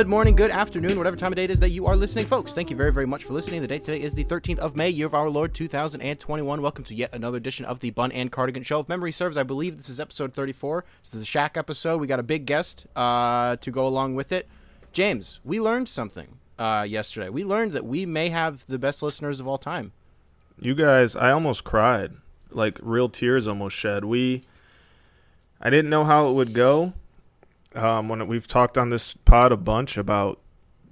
good morning, good afternoon, whatever time of day it is that you are listening, folks. Thank you very, very much for listening. The date today is the 13th of May, year of our Lord 2021. Welcome to yet another edition of the Bun and Cardigan Show. If memory serves, I believe this is episode 34. This is the Shaq episode. We got a big guest uh, to go along with it. James, we learned something uh, yesterday. We learned that we may have the best listeners of all time. You guys, I almost cried. Like real tears almost shed. We I didn't know how it would go. Um, when we've talked on this pod a bunch about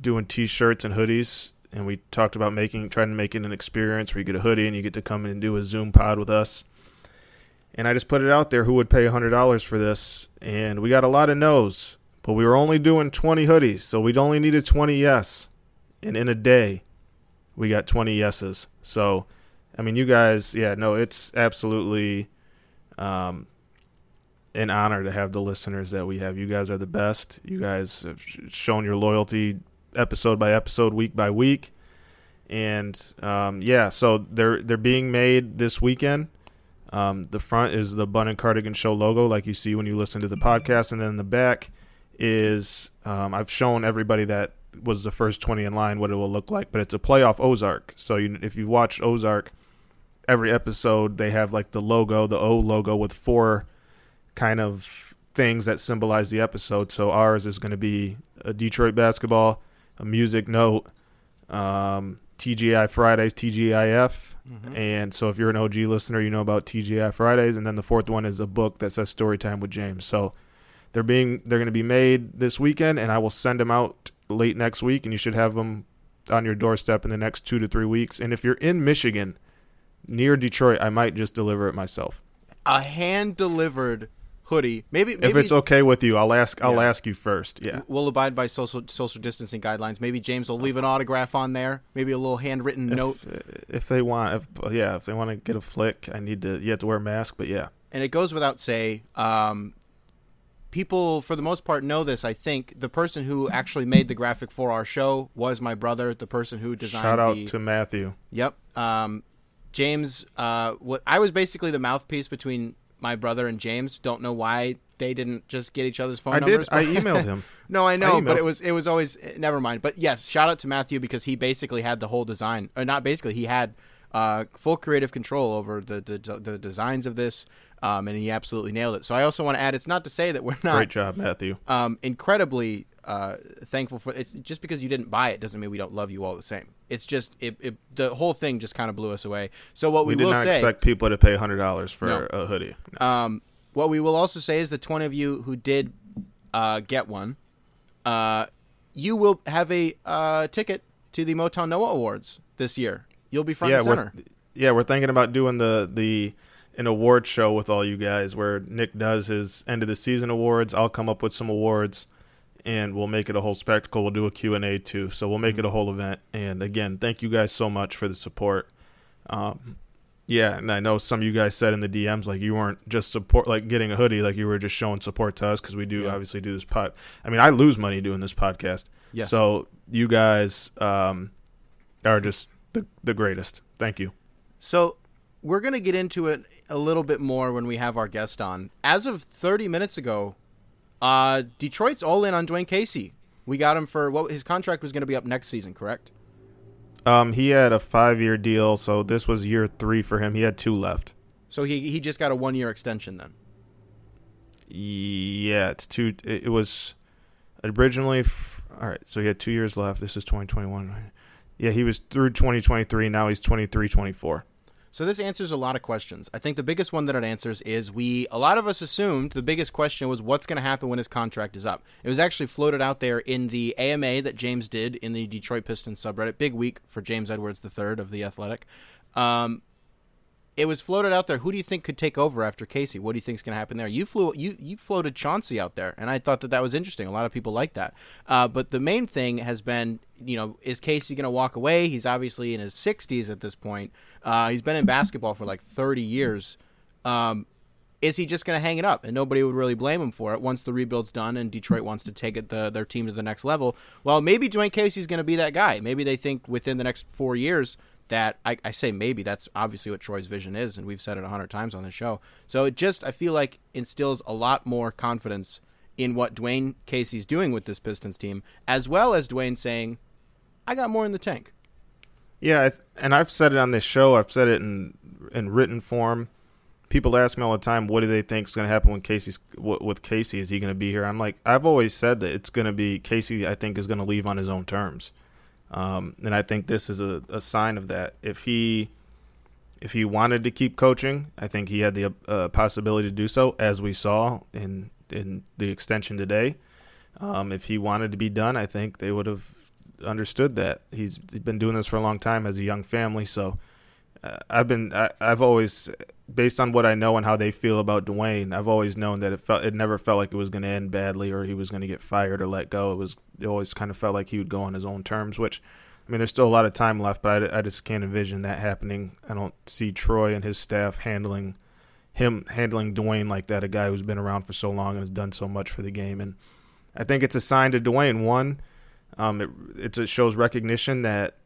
doing t-shirts and hoodies and we talked about making trying to make it an experience where you get a hoodie and you get to come in and do a Zoom pod with us. And I just put it out there who would pay $100 for this and we got a lot of no's, but we were only doing 20 hoodies, so we'd only needed 20 yes. And in a day, we got 20 yeses. So I mean, you guys, yeah, no, it's absolutely um, an honor to have the listeners that we have. You guys are the best. You guys have shown your loyalty episode by episode, week by week, and um, yeah, so they're they're being made this weekend. Um, the front is the Bun and Cardigan Show logo, like you see when you listen to the podcast, and then the back is um, I've shown everybody that was the first 20 in line what it will look like, but it's a playoff Ozark. So you, if you've watched Ozark, every episode they have like the logo, the O logo with four kind of things that symbolize the episode. So ours is going to be a Detroit basketball, a music note, um, TGI Fridays, TGIF. Mm-hmm. And so if you're an OG listener, you know about TGI Fridays. And then the fourth one is a book that says Storytime with James. So they're being they're going to be made this weekend, and I will send them out late next week, and you should have them on your doorstep in the next two to three weeks. And if you're in Michigan, near Detroit, I might just deliver it myself. A hand delivered hoodie. Maybe, maybe, if it's okay with you, I'll ask. I'll yeah. ask you first. Yeah, we'll abide by social social distancing guidelines. Maybe James will leave an autograph on there. Maybe a little handwritten if, note. If they want, if, yeah, if they want to get a flick, I need to. You have to wear a mask, but yeah. And it goes without say. Um, people, for the most part, know this. I think the person who actually made the graphic for our show was my brother. The person who designed. Shout out the, to Matthew. Yep. Um, James, uh, what I was basically the mouthpiece between my brother and James. Don't know why they didn't just get each other's phone I numbers. Did. I emailed him. no, I know, I but it was it was always never mind. But yes, shout out to Matthew because he basically had the whole design, or not basically, he had uh, full creative control over the the, the designs of this. Um, and he absolutely nailed it. So I also want to add, it's not to say that we're not great job, Matthew. Um, incredibly uh, thankful for it's just because you didn't buy it doesn't mean we don't love you all the same. It's just it, it the whole thing just kind of blew us away. So what we, we did will not say, expect people to pay hundred dollars for no. a hoodie. No. Um, what we will also say is the twenty of you who did uh, get one, uh, you will have a uh, ticket to the Motown Noah Awards this year. You'll be front yeah, and center. We're, yeah, we're thinking about doing the the an award show with all you guys where Nick does his end of the season awards. I'll come up with some awards and we'll make it a whole spectacle. We'll do a Q&A too. So we'll make it a whole event. And again, thank you guys so much for the support. Um, yeah, and I know some of you guys said in the DMs like you weren't just support like getting a hoodie, like you were just showing support to us because we do yeah. obviously do this pod. I mean, I lose money doing this podcast. Yeah. So you guys um, are just the the greatest. Thank you. So we're gonna get into it a little bit more when we have our guest on. As of 30 minutes ago, uh, Detroit's all in on Dwane Casey. We got him for what his contract was going to be up next season, correct? Um, he had a five-year deal, so this was year three for him. He had two left. So he he just got a one-year extension then. Yeah, it's two. It was originally. F- all right, so he had two years left. This is 2021. Yeah, he was through 2023. Now he's 23, 24. So this answers a lot of questions. I think the biggest one that it answers is we a lot of us assumed the biggest question was what's going to happen when his contract is up. It was actually floated out there in the AMA that James did in the Detroit Pistons subreddit. Big week for James Edwards III of the Athletic. Um, it was floated out there. Who do you think could take over after Casey? What do you think is going to happen there? You flew, you you floated Chauncey out there, and I thought that that was interesting. A lot of people like that. Uh, but the main thing has been, you know, is Casey going to walk away? He's obviously in his 60s at this point. Uh, he's been in basketball for like 30 years. Um, is he just going to hang it up and nobody would really blame him for it once the rebuild's done and Detroit wants to take it the, their team to the next level? Well, maybe Dwane Casey's going to be that guy. Maybe they think within the next four years that I, I, say maybe that's obviously what Troy's vision is, and we've said it a hundred times on the show. So it just I feel like instills a lot more confidence in what Dwane Casey's doing with this Pistons team, as well as Dwane saying, "I got more in the tank." Yeah, and I've said it on this show. I've said it in in written form. People ask me all the time, "What do they think is going to happen when Casey's with Casey? Is he going to be here?" I'm like, I've always said that it's going to be Casey. I think is going to leave on his own terms, um, and I think this is a, a sign of that. If he if he wanted to keep coaching, I think he had the uh, possibility to do so, as we saw in in the extension today. Um, if he wanted to be done, I think they would have understood that. He's, been doing this for a long time, has a young family, so uh, I've been I, have always based on what I know and how they feel about Dwane, I've always known that it felt it never felt like it was going to end badly or he was going to get fired or let go. It was it always kind of felt like he would go on his own terms, which I mean, there's still a lot of time left, but I, I just can't envision that happening. I don't see Troy and his staff handling him handling Dwane like that, a guy who's been around for so long and has done so much for the game. And I think it's a sign to Dwane. One, um, it, it shows recognition that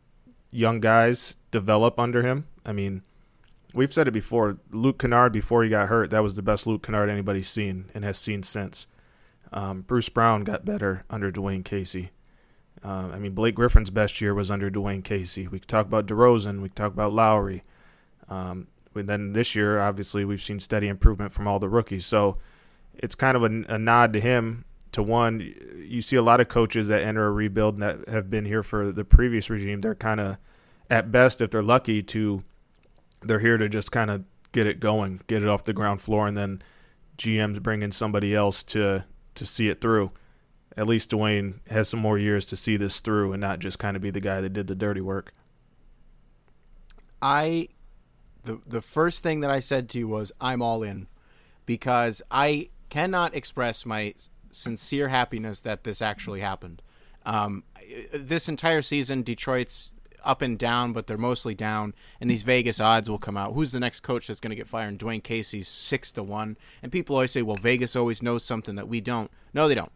young guys develop under him. I mean, we've said it before. Luke Kennard, before he got hurt, that was the best Luke Kennard anybody's seen and has seen since. Um, Bruce Brown got better under Dwane Casey. Uh, I mean, Blake Griffin's best year was under Dwane Casey. We could talk about DeRozan. We could talk about Lowry. Um, and then this year, obviously, we've seen steady improvement from all the rookies. So it's kind of a, a, nod to him. To one, you see a lot of coaches that enter a rebuild that have been here for the previous regime. They're kind of, at best, if they're lucky, to they're here to just kind of get it going, get it off the ground floor, and then GMs bring in somebody else to to see it through. At least Dwane has some more years to see this through and not just kind of be the guy that did the dirty work. I the the first thing that I said to you was I'm all in because I cannot express my sincere happiness that this actually happened. Um, this entire season, Detroit's up and down, but they're mostly down, and these Vegas odds will come out. Who's the next coach that's going to get fired? And Dwane Casey's six to one, and people always say, "Well, Vegas always knows something that we don't." No, they don't.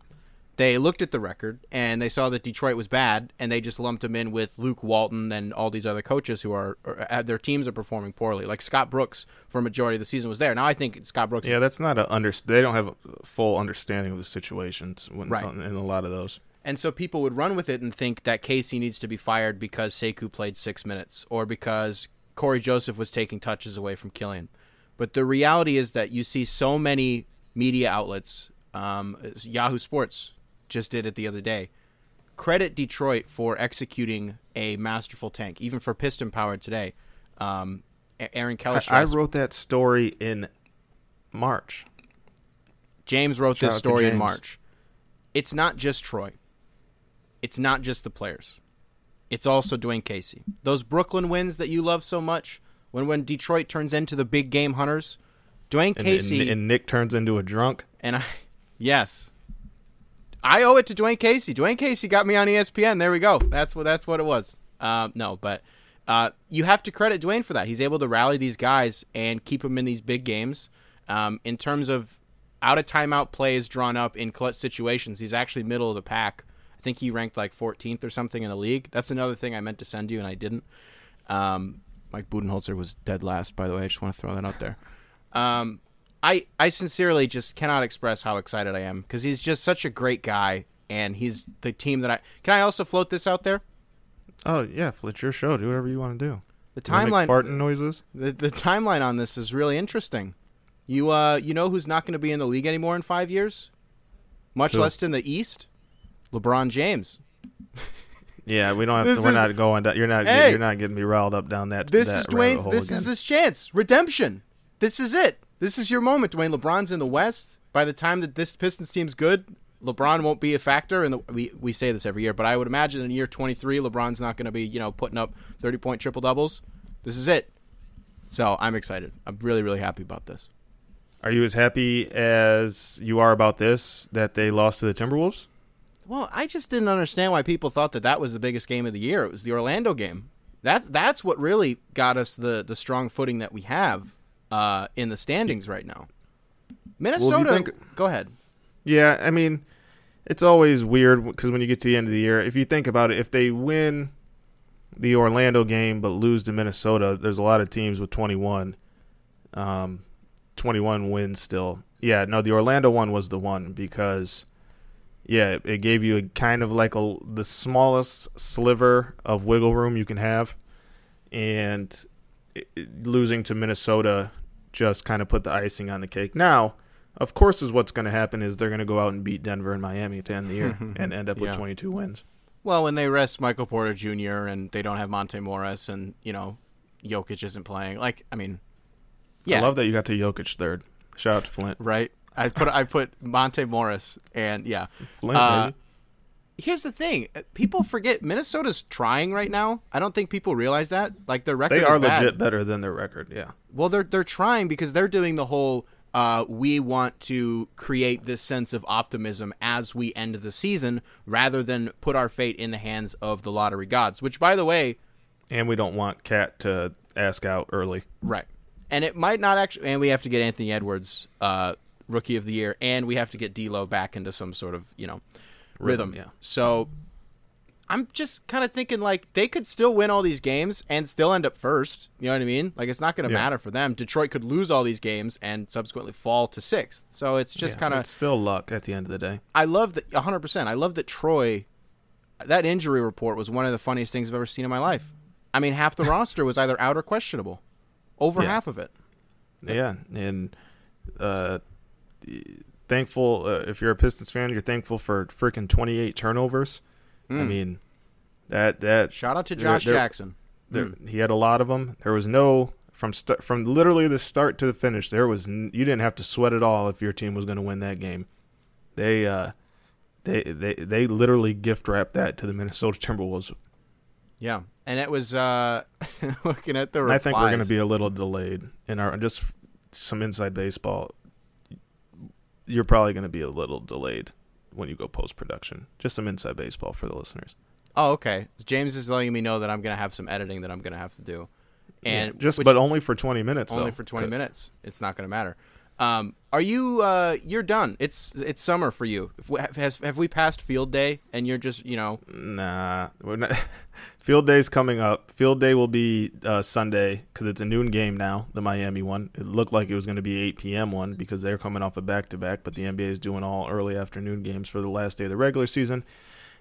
They looked at the record and they saw that Detroit was bad, and they just lumped him in with Luke Walton and all these other coaches who are, uh, their teams are performing poorly. Like Scott Brooks for a majority of the season was there. Now I think Scott Brooks. Yeah, that's not a under. They don't have a full understanding of the situations when, right. in a lot of those. And so people would run with it and think that Casey needs to be fired because Sekou played six minutes or because Cory Joseph was taking touches away from Killian. But the reality is that you see so many media outlets, um, Yahoo Sports just did it the other day. Credit Detroit for executing a masterful tank, even for piston powered today. Um, Aaron Kelly. I, I, wrote that story in March. James wrote Shout this story in March. It's not just Troy. It's not just the players. It's also Dwane Casey. Those Brooklyn wins that you love so much, when when Detroit turns into the big game hunters, Dwane Casey and, and Nick turns into a drunk. And I, yes, I owe it to Dwane Casey. Dwane Casey got me on ESPN. There we go. That's what that's what it was. Um, no, but uh, you have to credit Dwane for that. He's able to rally these guys and keep them in these big games. Um, in terms of out of timeout plays drawn up in clutch situations, he's actually middle of the pack. I think he ranked like 14th or something in the league. That's another thing I meant to send you and I didn't. Um, Mike Budenholzer was dead last, by the way. I just want to throw that out there. Um, I I sincerely just cannot express how excited I am because he's just such a great guy, and he's the team that I can. I also float this out there. Oh yeah, it's your show. Do whatever you want to do. The timeline farting noises. The the timeline on this is really interesting. You uh you know who's not going to be in the league anymore in five years, much Who? less in the East. LeBron James. Yeah, we don't have to. We're is, not going. Down, you're not. Hey, you're not getting me riled up down that. This that is Dwane. This again. is his chance. Redemption. This is it. This is your moment, Dwane. LeBron's in the West. By the time that this Pistons team's good, LeBron won't be a factor. And we we say this every year, but I would imagine in year 23, LeBron's not going to be you know putting up 30 point triple doubles. This is it. So I'm excited. I'm really really happy about this. Are you as happy as you are about this that they lost to the Timberwolves? Well, I just didn't understand why people thought that that was the biggest game of the year. It was the Orlando game. That that's what really got us the the strong footing that we have uh, in the standings right now. Minnesota. Well, think, go ahead. Yeah, I mean, it's always weird because when you get to the end of the year, if you think about it, if they win the Orlando game but lose to Minnesota, there's a lot of teams with 21, um, 21 wins still. yeah, no, the Orlando one was the one because yeah, it, gave you a kind of like a the smallest sliver of wiggle room you can have, and it, it- losing to Minnesota just kind of put the icing on the cake. Now, of course, is what's going to happen is they're going to go out and beat Denver and Miami to end the year and end up with Yeah. 22 wins. Well, when they rest Michael Porter Jr. and they don't have Monte Morris and you know Jokic isn't playing, like I mean, yeah, I love that you got to Jokic third. Shout out to Flint. right. I put I put Monte Morris and yeah. Flint, Uh. Here's the thing: Uh, people forget Minnesota's trying right now. I don't think people realize that. Like their record They are legit better than their record. Yeah. Well, they're they're trying because they're doing the whole. Uh, we want to create this sense of optimism as we end the season, rather than put our fate in the hands of the lottery gods. Which, by the way, And we don't want KAT to ask out early. right, and it might not actually. And we have to get Anthony Edwards, uh, rookie of the year, and we have to get D'Lo back into some sort of you know rhythm. Rhythm, yeah. So I'm just kind of thinking like they could still win all these games and still end up first. You know what I mean? Like it's not going to Yeah. matter for them. Detroit could lose all these games and subsequently fall to sixth. So it's just Yeah, kind of. Still luck at the end of the day. I love that 100. percent I love that Troy. That injury report was one of the funniest things I've ever seen in my life. I mean, half the roster was either out or questionable. Over Yeah. half of it. Yeah, and uh, thankful uh, if you're a Pistons fan, you're thankful for freaking 28 turnovers. I Mm. mean, that that Shout out to They're- Josh they're- Jackson. there, he had a lot of them. There was no from st- from literally the start to the finish. There was n- you didn't have to sweat at all if your team was going to win that game. They uh they they they literally gift wrapped that to the Minnesota Timberwolves. Yeah, and it was uh, looking at the. And I think we're going to be a little delayed in our just some inside baseball. You're probably going to be a little delayed when you go post production. Just some inside baseball for the listeners. Oh, okay. James is letting me know that I'm gonna have some editing that I'm gonna have to do, and Yeah, just which- but only for 20 minutes. only though. for 20 Good. minutes. It's not gonna matter. Um, are you? Uh, you're done. It's it's summer for you. Has have we passed field day and you're just you know Nah. Field day's coming up. Field day will be uh, Sunday because it's a noon game now. The Miami one. It looked like it was going to be 8 p.m. one because they're coming off a back to back. But the NBA is doing all early afternoon games for the last day of the regular season.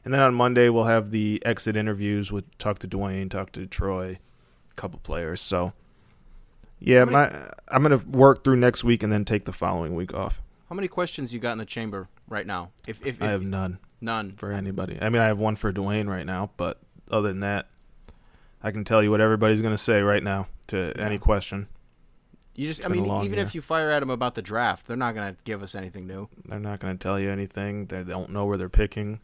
And then on Monday we'll have the exit interviews with talk to Dwane, talk to Troy, a couple players. So yeah, many- my I'm gonna work through next week and then take the following week off. how many questions you got in the chamber right now? If if, if I have none. none, for anybody. I mean, I have one for Dwane right now, but other than that, I can tell you what everybody's going to say right now to Yeah. any question. you just I mean even year. if you fire at them about the draft, they're not gonna give us anything new. They're not going to tell you anything. They don't know where they're picking.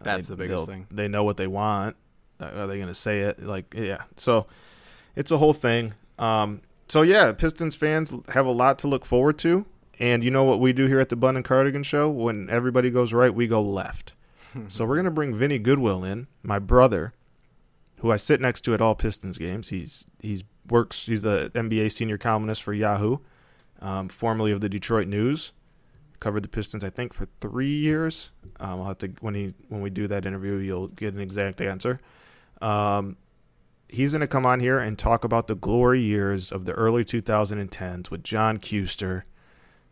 That's They- the biggest thing. They know what they want. Are they going to say it? Like, yeah. So it's a whole thing. Um, so yeah, Pistons fans have a lot to look forward to. And you know what we do here at the Bun and Cardigan Show? When everybody goes right, we go left. so we're gonna bring Vinny Goodwill in, my brother, who I sit next to at all Pistons games. He's he's works. He's the NBA senior columnist for Yahoo, um, formerly of the Detroit News. Covered the Pistons, I think, for three years. Um, I'll have to when he when we do that interview, you'll get an exact answer. Um, he's going to come on here and talk about the glory years of the early 2010s with John Kuester,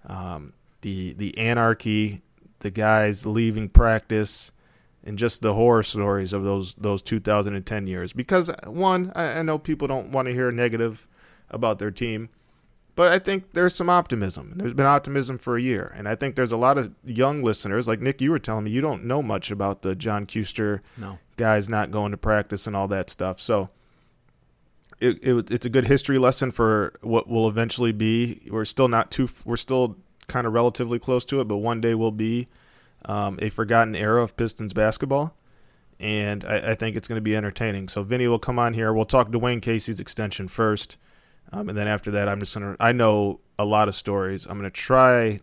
um, the the anarchy, the guys leaving practice, and just the horror stories of those those 2010 years. Because one, I, I know people don't want to hear negative about their team, but I think there's some optimism. There's been optimism for a year, and I think there's a lot of young listeners. Like Nick, you were telling me you don't know much about the John Kuester No. guys not going to practice and all that stuff. So it, it it's a good history lesson for what will eventually be. We're still not too. We're still kind of relatively close to it, but one day will be um, a forgotten era of Pistons basketball. And I, I think it's going to be entertaining. So Vinny will come on here. We'll talk Dwane Casey's extension first, um, and then after that, I'm just gonna. I know a lot of stories. I'm gonna try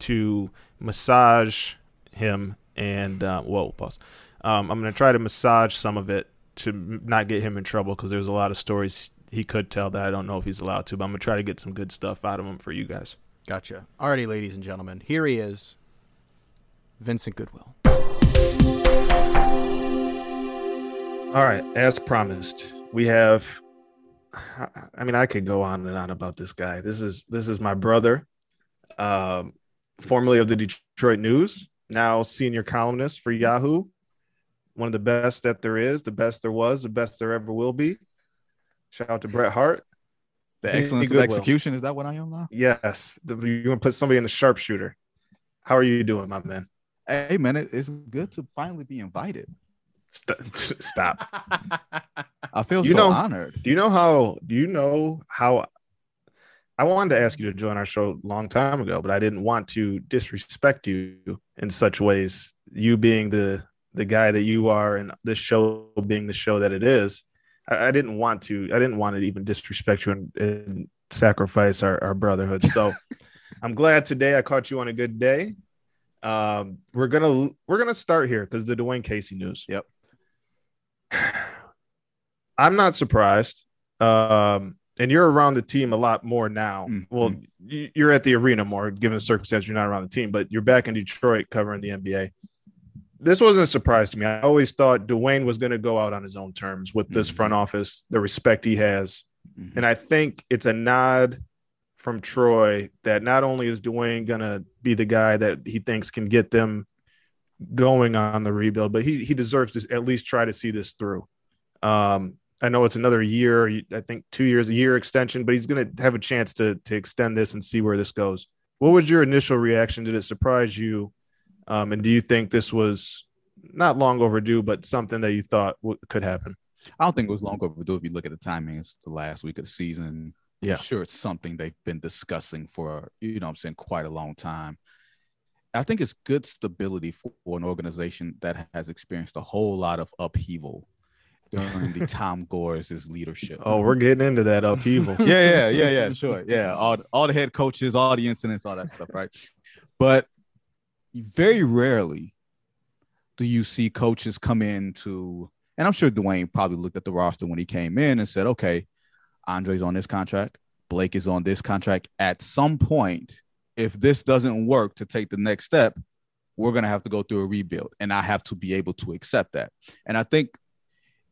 to massage him and uh, whoa, pause. Um, I'm going to try to massage some of it to not get him in trouble because there's a lot of stories he could tell that I don't know if he's allowed to. But I'm going to try to get some good stuff out of him for you guys. Gotcha. Alrighty, ladies and gentlemen, here he is, Vincent Goodwill. All right, as promised, we have. I mean, I could go on and on about this guy. This is this is my brother. um, formerly of the Detroit News, now senior columnist for Yahoo. One of the best that there is, the best there was, the best there ever will be. Shout out to Bret Hart. The excellence of execution is that what I am now? Yes, the, you want to put somebody in the sharpshooter. How are you doing, my man? Hey man, it, it's good to finally be invited. St- Stop. I feel You so know- honored. Do you know how? Do you know how? I wanted to ask you to join our show a long time ago, but I didn't want to disrespect you in such ways. You being the the guy that you are, and this show being the show that it is, I, I didn't want to. I didn't want to even disrespect you and, and sacrifice our, our brotherhood. So I'm glad today I caught you on a good day. Um, we're gonna we're gonna start here because the Dwane Casey news. Yep. I'm not surprised. Um, and you're around the team a lot more now. Mhm. Well, you're at the arena more, given the circumstance you're not around the team, but you're back in Detroit covering the NBA. This wasn't a surprise to me. I always thought Dwane was going to go out on his own terms with this Mhm. front office, the respect he has. Mhm. And I think it's a nod from Troy that not only is Dwane going to be the guy that he thinks can get them going on the rebuild, but he, he deserves to at least try to see this through. Um, I know it's another year, I think two years, a year extension, but he's going to have a chance to, to extend this and see where this goes. What was your initial reaction? Did it surprise you? Um, and do you think this was not long overdue, but something that you thought w- could happen? I don't think it was long overdue if you look at the timing. It's the last week of the season. Yeah. I'm sure it's something they've been discussing for, you know what I'm saying, quite a long time. I think it's good stability for an organization that has experienced a whole lot of upheaval during the Tom Gores' leadership. Oh, we're getting into that upheaval. yeah, yeah, yeah, yeah, sure. Yeah. All, all the head coaches, all the incidents, all that stuff, right? But very rarely do you see coaches come in to, and I'm sure Dwane probably looked at the roster when he came in and said, okay, Andre's on this contract, Blake is on this contract. At some point, if this doesn't work to take the next step, we're going to have to go through a rebuild. And I have to be able to accept that. And I think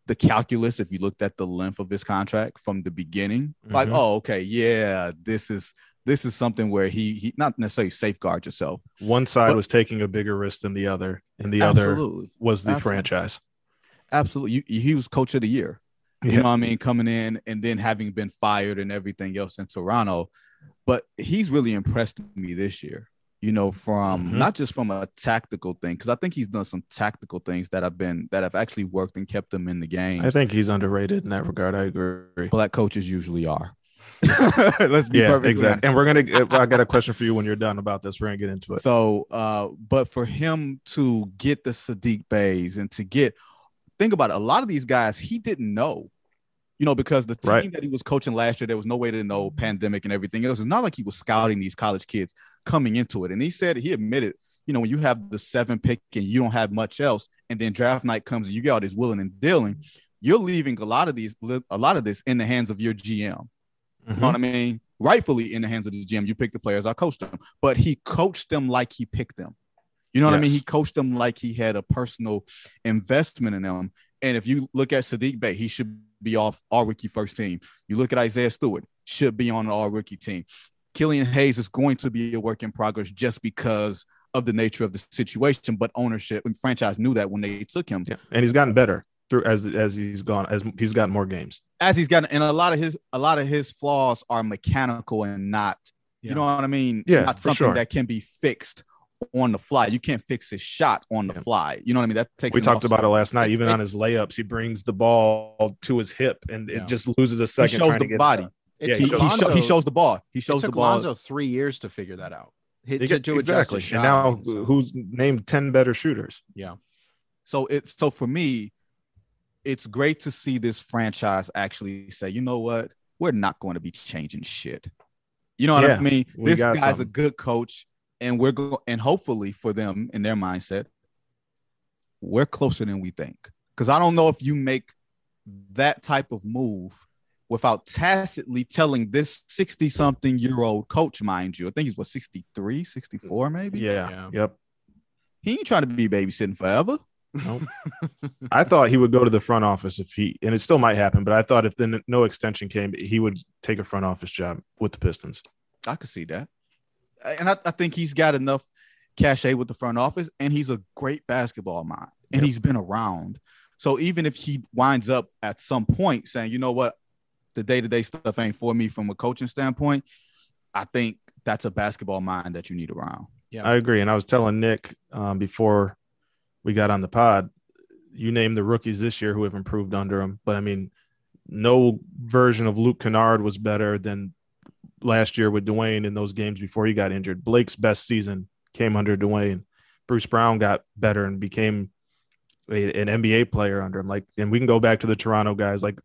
the calculus, if you looked at the length of his contract from the beginning, like, Mhm. oh, okay, yeah, this is this is something where he he not necessarily safeguard yourself. One side But- was taking a bigger risk than the other, and the other was the Absolutely. franchise. Absolutely. You, he was coach of the year. You know what I mean? Coming in and then having been fired and everything else in Toronto. But he's really impressed me this year, you know, from Mhm. not just from a tactical thing, because I think he's done some tactical things that have been that have actually worked and kept him in the game. I think he's underrated in that regard. I agree. black coaches usually are. Let's be Yeah, perfectly exactly. And we're gonna. I got a question for you when you're done about this. We're gonna get into it. So, uh, but for him to get the Saddiq Beys and to get, think about it, a lot of these guys he didn't know, you know, because the team Right. that he was coaching last year, there was no way to know pandemic and everything else. It's not like he was scouting these college kids coming into it. And he said, he admitted, you know, when you have the seven pick and you don't have much else, and then draft night comes and you get all this willing and dealing, you're leaving a lot of these, a lot of this in the hands of your GM. You know what I mm-hmm. mean? Rightfully in the hands of the gym, you pick the players. I coached them, but he coached them like he picked them. You know what I mean? He coached them like he had a personal investment in them. And if you look at Saddiq Bey, he should be off all rookie first team. You look at Isaiah Stewart, should be on the all rookie team. Killian Hayes is going to be a work in progress just because of the nature of the situation. But ownership and franchise knew that when they took him. Yeah, and he's gotten better through as as he's gone as he's gotten more games. as he's gotten and a lot of his a lot of his flaws are mechanical and not Yeah. you know what I mean? Yeah, not for something sure. that can be fixed on the fly. You can't fix his shot on the Yeah. fly. You know what I mean? That takes We talked off- about it last night. Even it- on his layups, he brings the ball to his hip, and Yeah. it just loses a second. He second. shows the to get body. It Yeah, He, he took he, shows- show- he shows the ball. He It shows the took ball. Lonzo three years to figure that out. Hit, He to, to exactly. his shot. And now, so- who's named ten better shooters? yeah, So it's so for me, it's great to see this franchise actually say, you know what, we're not going to be changing shit. You know what Yeah, I mean? This got guy's a good coach, and we're going and hopefully for them in their mindset, we're closer than we think. Because I don't know if you make that type of move without tacitly telling this 60 something year old coach, mind you, I think he's what 63, 64, maybe. Yeah. Yeah. Yep. He ain't trying to be babysitting forever. Nope. I thought he would go to the front office if he, and it still might happen, but I thought if then no extension came, he would take a front office job with the Pistons. I could see that. and I, I think he's got enough cachet with the front office, and he's a great basketball mind, and Yep. he's been around. So even if he winds up at some point saying, you know what, the day to day stuff ain't for me from a coaching standpoint, I think that's a basketball mind that you need around. Yeah, I agree. And I was telling Nick um, before we got on the pod, you named the rookies this year who have improved under him. But I mean, no version of Luke Kennard was better than last year with Dwane in those games before he got injured. Blake's best season came under Dwane. Bruce Brown got better and became a, an NBA player under him. Like, and we can go back to the Toronto guys. Like,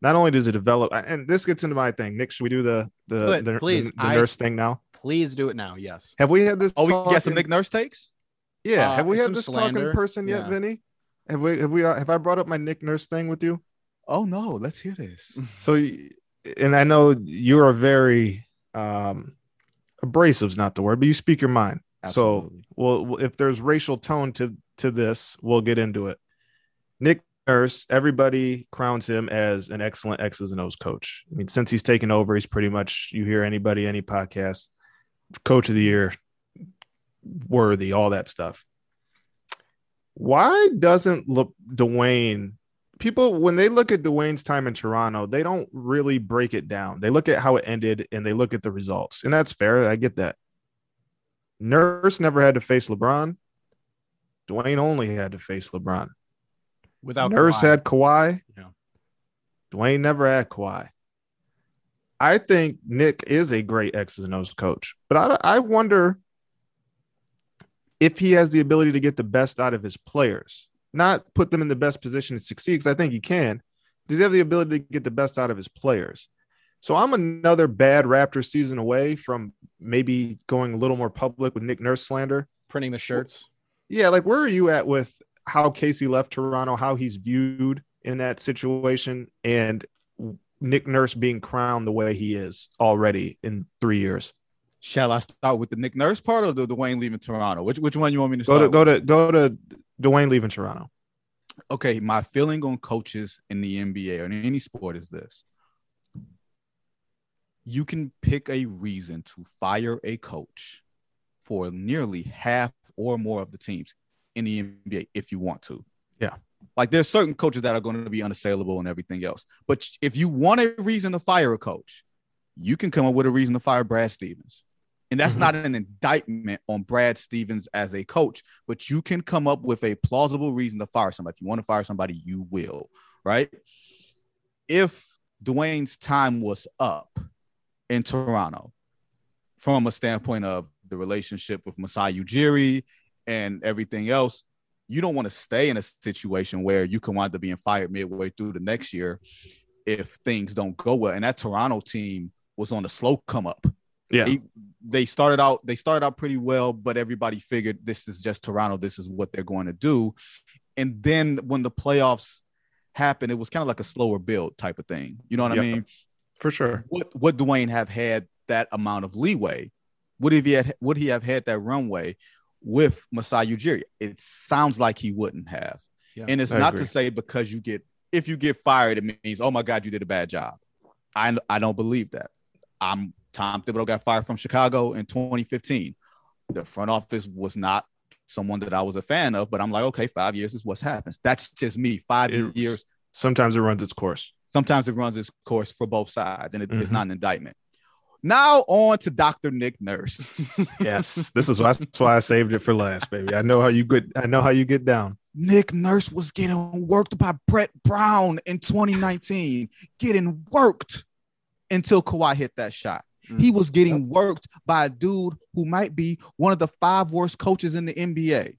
not only does it develop, and this gets into my thing. Nick, should we do the the, But the, please, the, the I- nurse thing now? Please do it now. Yes. Have we had this? Oh, we talk got some Nick Nurse takes. Yeah, Uh, have we had this slander. talk in person yet, Yeah. Vinny? Have we? Have we? Uh, have I brought up my Nick Nurse thing with you? Oh no, let's hear this. So, and I know you are very um abrasive's not the word, but you speak your mind. So, well, if there's racial tone to to this, we'll get into it. Nick Nurse, everybody crowns him as an excellent X's and O's coach. I mean, since he's taken over, he's pretty much you hear anybody, any podcast, coach of the year, worthy, all that stuff. Why doesn't look Dwane? People when they look at Dwane's time in Toronto, they don't really break it down. They look at how it ended and they look at the results, and that's fair. I get that. Nurse never had to face LeBron. Dwane only had to face LeBron. Without Nurse Kawhi. had Kawhi. Yeah. Dwane never had Kawhi. I think Nick is a great X's and O's coach, but I, I wonder if he has the ability to get the best out of his players, not put them in the best position to succeed, because I think he can. Does he have the ability to get the best out of his players? So I'm another bad Raptor season away from maybe going a little more public with Nick Nurse slander. printing the shirts. Yeah, like where are you at with how Casey left Toronto, how he's viewed in that situation, and Nick Nurse being crowned the way he is already in three years? Shall I start with the Nick Nurse part or the Dwane leaving Toronto? Which which one you want me to Go start? to with? go to go to Dwane leaving Toronto. okay, my feeling on coaches in the NBA or in any sport is this. You can pick a reason to fire a coach for nearly half or more of the teams in the NBA if you want to. Yeah. Like there's certain coaches that are going to be unassailable and everything else. But if you want a reason to fire a coach, you can come up with a reason to fire Brad Stevens. And that's Mhm. not an indictment on Brad Stevens as a coach, but you can come up with a plausible reason to fire somebody. If you want to fire somebody, you will, right? If Dwane's time was up in Toronto from a standpoint of the relationship with Masai Ujiri and everything else, you don't want to stay in a situation where you can wind up being fired midway through the next year if things don't go well. And that Toronto team was on the slow come up Yeah, they, they started out they started out pretty well, but everybody figured this is just Toronto. This is what they're going to do. And then when the playoffs happened, it was kind of like a slower build type of thing. You know what. I mean? for sure. Would would Dwane have had that amount of leeway? Would he have would he have had that runway with Masai Ujiri? It sounds like he wouldn't have. Yeah. And it's I not agree. to say because you get if you get fired, it means oh my god, you did a bad job. I I don't believe that. I'm Tom Thibodeau got fired from Chicago in 2015. The front office was not someone that I was a fan of, but I'm like, okay, five years is what happens. That's just me. Five It- years. Sometimes it runs its course. Sometimes it runs its course for both sides, and it- it's Mhm. not an indictment. Now on to Dr. Nick Nurse. Yes, this is why that's why I saved it for last, baby. I know how you get. I know how you get down. Nick Nurse was getting worked by Brett Brown in 2019, getting worked until Kawhi hit that shot. Mm. He was getting worked by a dude who might be one of the five worst coaches in the NBA.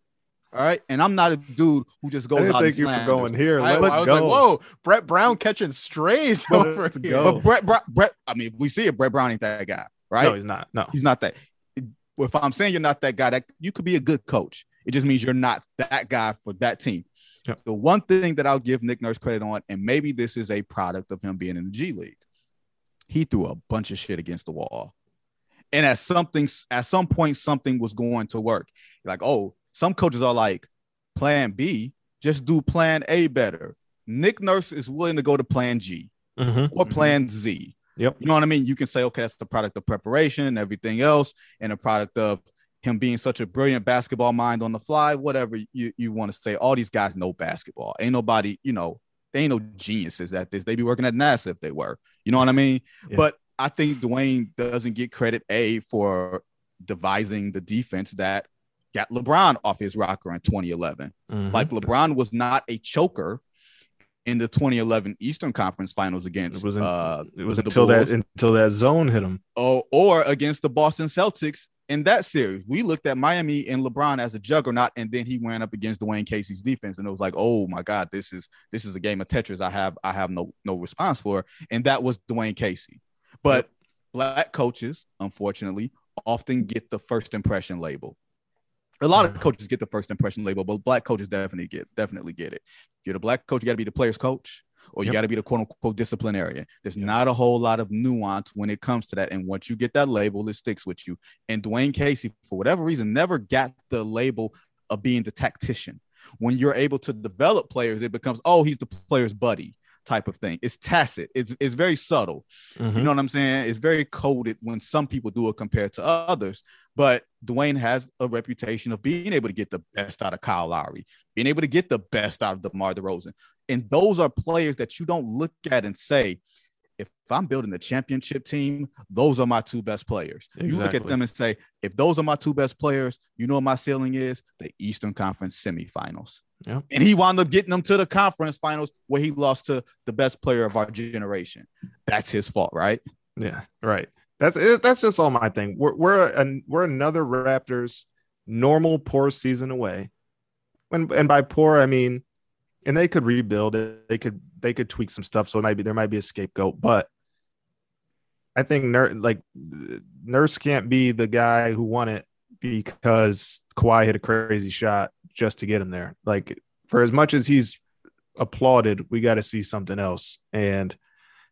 All right. And I'm not a dude who just I goes didn't out think you were going here. I, Let's I was go. like, whoa, Brett Brown catching strays over Let's here. go. But Brett, Brett, Brett, I mean, if we see it, Brett Brown ain't that guy, right? No, he's not. No. He's not that. If I'm saying you're not that guy, that you could be a good coach. It just means you're not that guy for that team. Yep. The one thing that I'll give Nick Nurse credit on, and maybe this is a product of him being in the G League, he threw a bunch of shit against the wall. And at something, at some point, something was going to work. Like, oh, some coaches are like, plan B, just do plan A better. Nick Nurse is willing to go to plan G Mhm. or Mhm. plan Z. Yep. You know what I mean? You can say, okay, that's the product of preparation and everything else, and a product of him being such a brilliant basketball mind on the fly, whatever you, you want to say. All these guys know basketball. Ain't nobody, you know, they ain't no geniuses at this. They'd be working at NASA if they were. You know what I mean? Yeah. But I think Dwane doesn't get credit A for devising the defense that got LeBron off his rocker in 2011. Mhm. Like LeBron was not a choker in the 2011 Eastern Conference Finals against it wasn't. uh, it was until that until that zone hit him. or, or against the Boston Celtics in that series. We looked at Miami and LeBron as a juggernaut, and then he went up against Dwane Casey's defense, and it was like, oh my God, this is this is a game of Tetris. I have I have no no response for, and that was Dwane Casey. But black coaches, unfortunately, often get the first impression label. A lot of mm-hmm. coaches get the first impression label, but black coaches definitely get definitely get it. You're the black coach, you got to be the player's coach, or you got to be the quote unquote disciplinarian. There's Yep. not a whole lot of nuance when it comes to that. And once you get that label, it sticks with you. And Dwane Casey, for whatever reason, never got the label of being the tactician. When you're able to develop players, it becomes, oh, he's the player's buddy type of thing. It's tacit. It's it's very subtle. Mhm. You know what I'm saying? It's very coded when some people do it compared to others. But Dwane has a reputation of being able to get the best out of Kyle Lowry, being able to get the best out of DeMar DeRozan. And those are players that you don't look at and say, if I'm building the championship team, those are my two best players. You look at them and say, if those are my two best players, you know what my ceiling is? The Eastern Conference semifinals. Yeah. And he wound up getting them to the conference finals where he lost to the best player of our generation. That's his fault, right? Yeah, right. That's it, that's just all my thing. We're we're an, we're another Raptors normal poor season away. When and by poor I mean, and they could rebuild it. They could they could tweak some stuff. So it might be there might be a scapegoat, but I think Nur, like Nurse can't be the guy who won it because Kawhi hit a crazy shot just to get him there. Like for as much as he's applauded, we got to see something else. And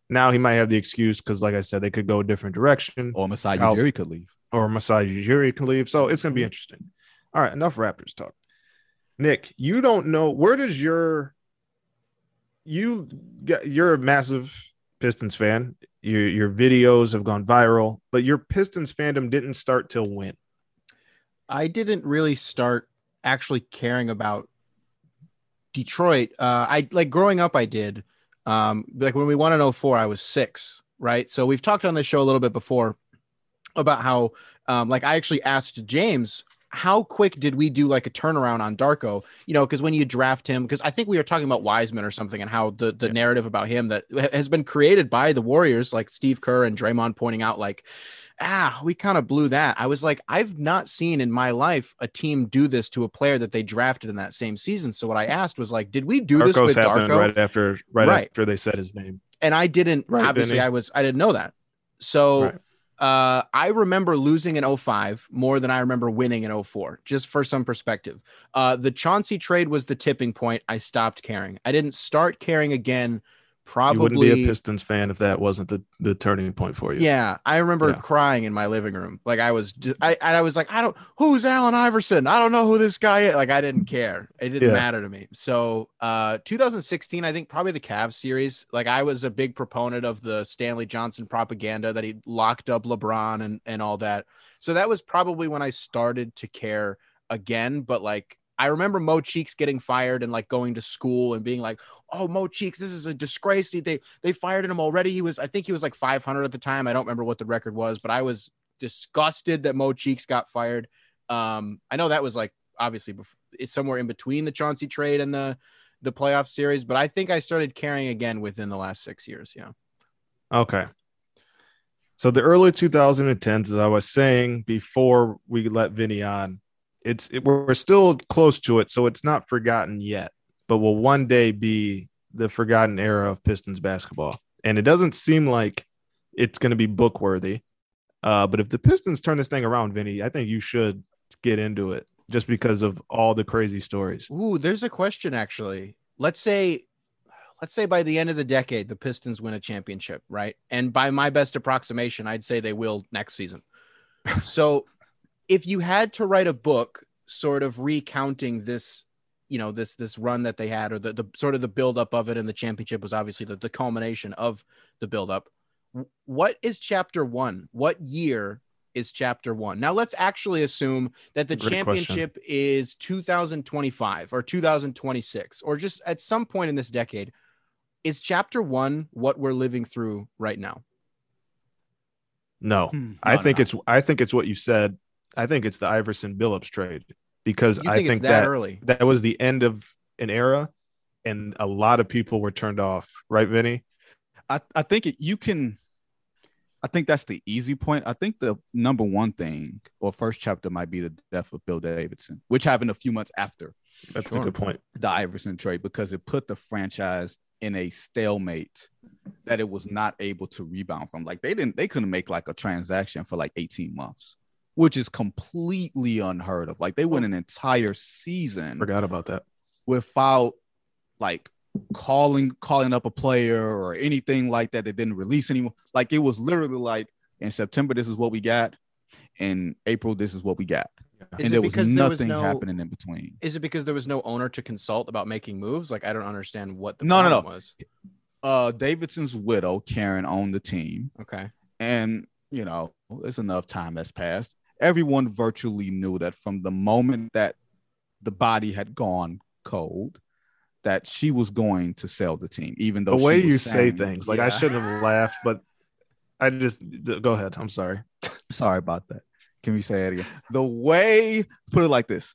now he might have the excuse because, like I said, they could go a different direction, Or Masai Ujiri could leave. or Masai Ujiri can leave. So it's going to be mm-hmm. interesting. All right, enough Raptors talk. Nick, you don't know where does your you you're a massive Pistons fan. Your your videos have gone viral, but your Pistons fandom didn't start till when? I didn't really start actually caring about Detroit. Uh, I like growing up, I did. Um, like when we won in 04, I was six, right? So we've talked on this show a little bit before about how, um, like I actually asked James, how quick did we do like a turnaround on Darko? You know, because when you draft him, because I think we were talking about Wiseman or something, and how the the Yeah. narrative about him that has been created by the Warriors, like Steve Kerr and Draymond pointing out, like, ah, we kind of blew that. I was like, I've not seen in my life a team do this to a player that they drafted in that same season. So what I asked was like, did we do this Darko's with happened Darko? right after right, Right. after they said his name. and I didn't Right, obviously Vinny. I was I didn't know that. So Right. Uh I remember losing in 05 more than I remember winning in 04, just for some perspective. Uh the Chauncey trade was the tipping point. I stopped caring. I didn't start caring again you wouldn't be a Pistons fan if that wasn't the, the turning point for you. yeah, I remember Yeah. crying in my living room. Like I was, just, I and I was like, I don't, who's Allen Iverson? I don't know who this guy is. Like I didn't care. It didn't Yeah. matter to me. So, uh, 2016, I think probably the Cavs series. Like I was a big proponent of the Stanley Johnson propaganda that he locked up LeBron and and all that. So that was probably when I started to care again. But like. I remember Mo Cheeks getting fired and like going to school and being like, "Oh, Mo Cheeks, this is a disgrace. They they fired him already. He was, I think he was like 500 at the time. I don't remember what the record was, but I was disgusted that Mo Cheeks got fired. Um, I know that was like obviously bef- it's somewhere in between the Chauncey trade and the the playoff series, but I think I started caring again within the last six years. Yeah. Okay. So the early 2010s, as I was saying before we let Vinny on, it's it, we're still close to it, so it's not forgotten yet, but will one day be the forgotten era of Pistons basketball. And it doesn't seem like it's going to be book worthy. Uh, but if the Pistons turn this thing around, Vinny, I think you should get into it just because of all the crazy stories. Ooh, there's a question actually. Let's say let's say by the end of the decade the Pistons win a championship, right? And by my best approximation, I'd say they will next season. so, if you had to write a book sort of recounting this, you know, this this run that they had or the, the sort of the buildup of it and the championship was obviously the, the culmination of the buildup. what is chapter one? What year is chapter one? Now let's actually assume that the Great championship is 2025 or 2026 or just at some point in this decade. Is chapter one what we're living through right now? No, Hmm, I no, think no. it's I think it's what you said. I think it's the Iverson Billups trade because You I think, think that, that early? that was the end of an era, and a lot of people were turned off. Right, Vinny? I, I think it, you can. I think that's the easy point. I think the number one thing or first chapter might be the death of Bill Davidson, which happened a few months after That's Sure. a good point. the Iverson trade because it put the franchise in a stalemate that it was not able to rebound from. Like they didn't, they couldn't make like a transaction for like 18 months, which is completely unheard of. Like they went an entire season Forgot about that. without like calling calling up a player or anything like that They didn't release anyone like it was literally like in september this is what we got in april this is what we got Is and it there was because there was nothing no- happening in between Is it because there was no owner to consult about making moves? Like I don't understand what the No, no, problem no. was. uh davidson's widow karen owned the team Okay. and you know there's enough time that's passed everyone virtually knew that from the moment that the body had gone cold that she was going to sell the team even though The she way was you say things, like I shouldn't have laughed, but I just go ahead. I'm sorry. Sorry about that. Can we say it again? The way, put it like this: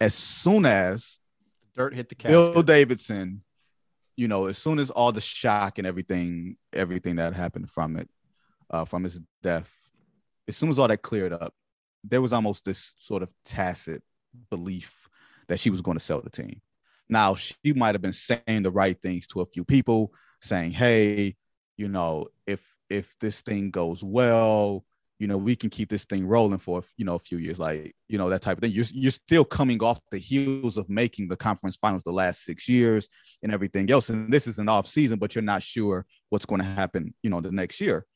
as soon as Dirt hit the Bill. Davidson, you know, as soon as all the shock and everything, everything that happened from it, uh, from his death, as soon as all that cleared up, there was almost this sort of tacit belief that she was going to sell the team. Now, she might have been saying the right things to a few people, saying, "Hey, you know, if if this thing goes well, you know, we can keep this thing rolling for you know a few years, like you know that type of thing." You're you're still coming off the heels of making the conference finals the last six years and everything else, and this is an off season, but you're not sure what's going to happen, you know, the next year.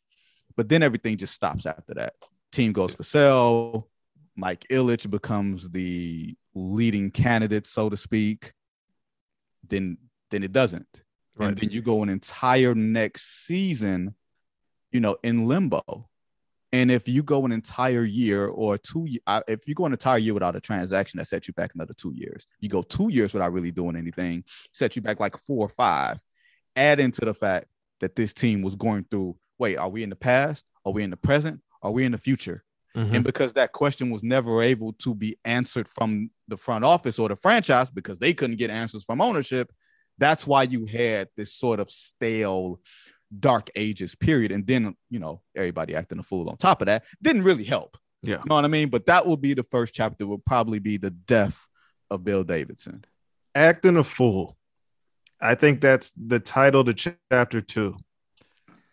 But then everything just stops after that. Team goes for sale. Mike Ilitch becomes the leading candidate, so to speak. Then then it doesn't. Right. And then you go an entire next season, you know, in limbo. And if you go an entire year or two, if you go an entire year without a transaction, that sets you back another two years. You go two years without really doing anything, set you back like four or five. Add into the fact that this team was going through. Wait, are we in the past? Are we in the present? Are we in the future? Mhm. And because that question was never able to be answered from the front office or the franchise because they couldn't get answers from ownership, that's why you had this sort of stale dark ages period. And then, you know, everybody acting a fool on top of that didn't really help. Yeah. You know what I mean? But that will be the first chapter, will probably be the death of Bill Davidson. Acting a fool. I think that's the title to chapter two.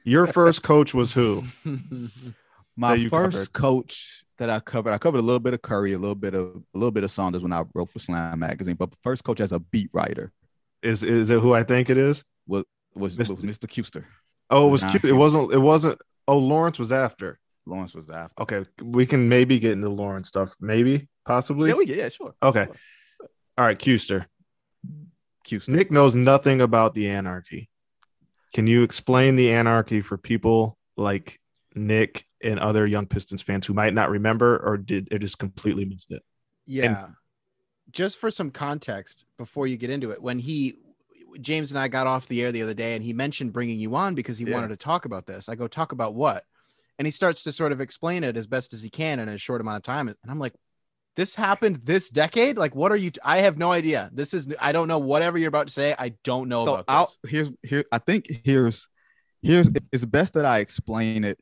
Your first coach was who? My first covered. coach that I covered, I covered a little bit of Curry, a little bit of a little bit of Saunders when I wrote for Slam magazine. But first coach as a beat writer Is is it who I think it is? was was Mr. Mr. Kuester. Oh, it was Nah, cute. It wasn't. It wasn't. Oh, Lawrence was after. Lawrence was after. Okay, we can maybe get into Lawrence stuff. Maybe, possibly. Yeah, we yeah, sure. Okay. Sure. All right, Kuester. Kuester. Nick knows nothing about the anarchy. Can you explain the anarchy for people like Nick and other young Pistons fans who might not remember or did or just completely missed it? Yeah. Just for some context before you get into it, when he James and I got off the air the other day and he mentioned bringing you on because he Yeah. wanted to talk about this. I go, talk about what? And he starts to sort of explain it as best as he can in a short amount of time. And I'm like, this happened this decade? Like, what are you? T- I have no idea. This is, I don't know. Whatever you're about to say, I don't know so about I'll, this. here's here I think here's here's it's best that I explain it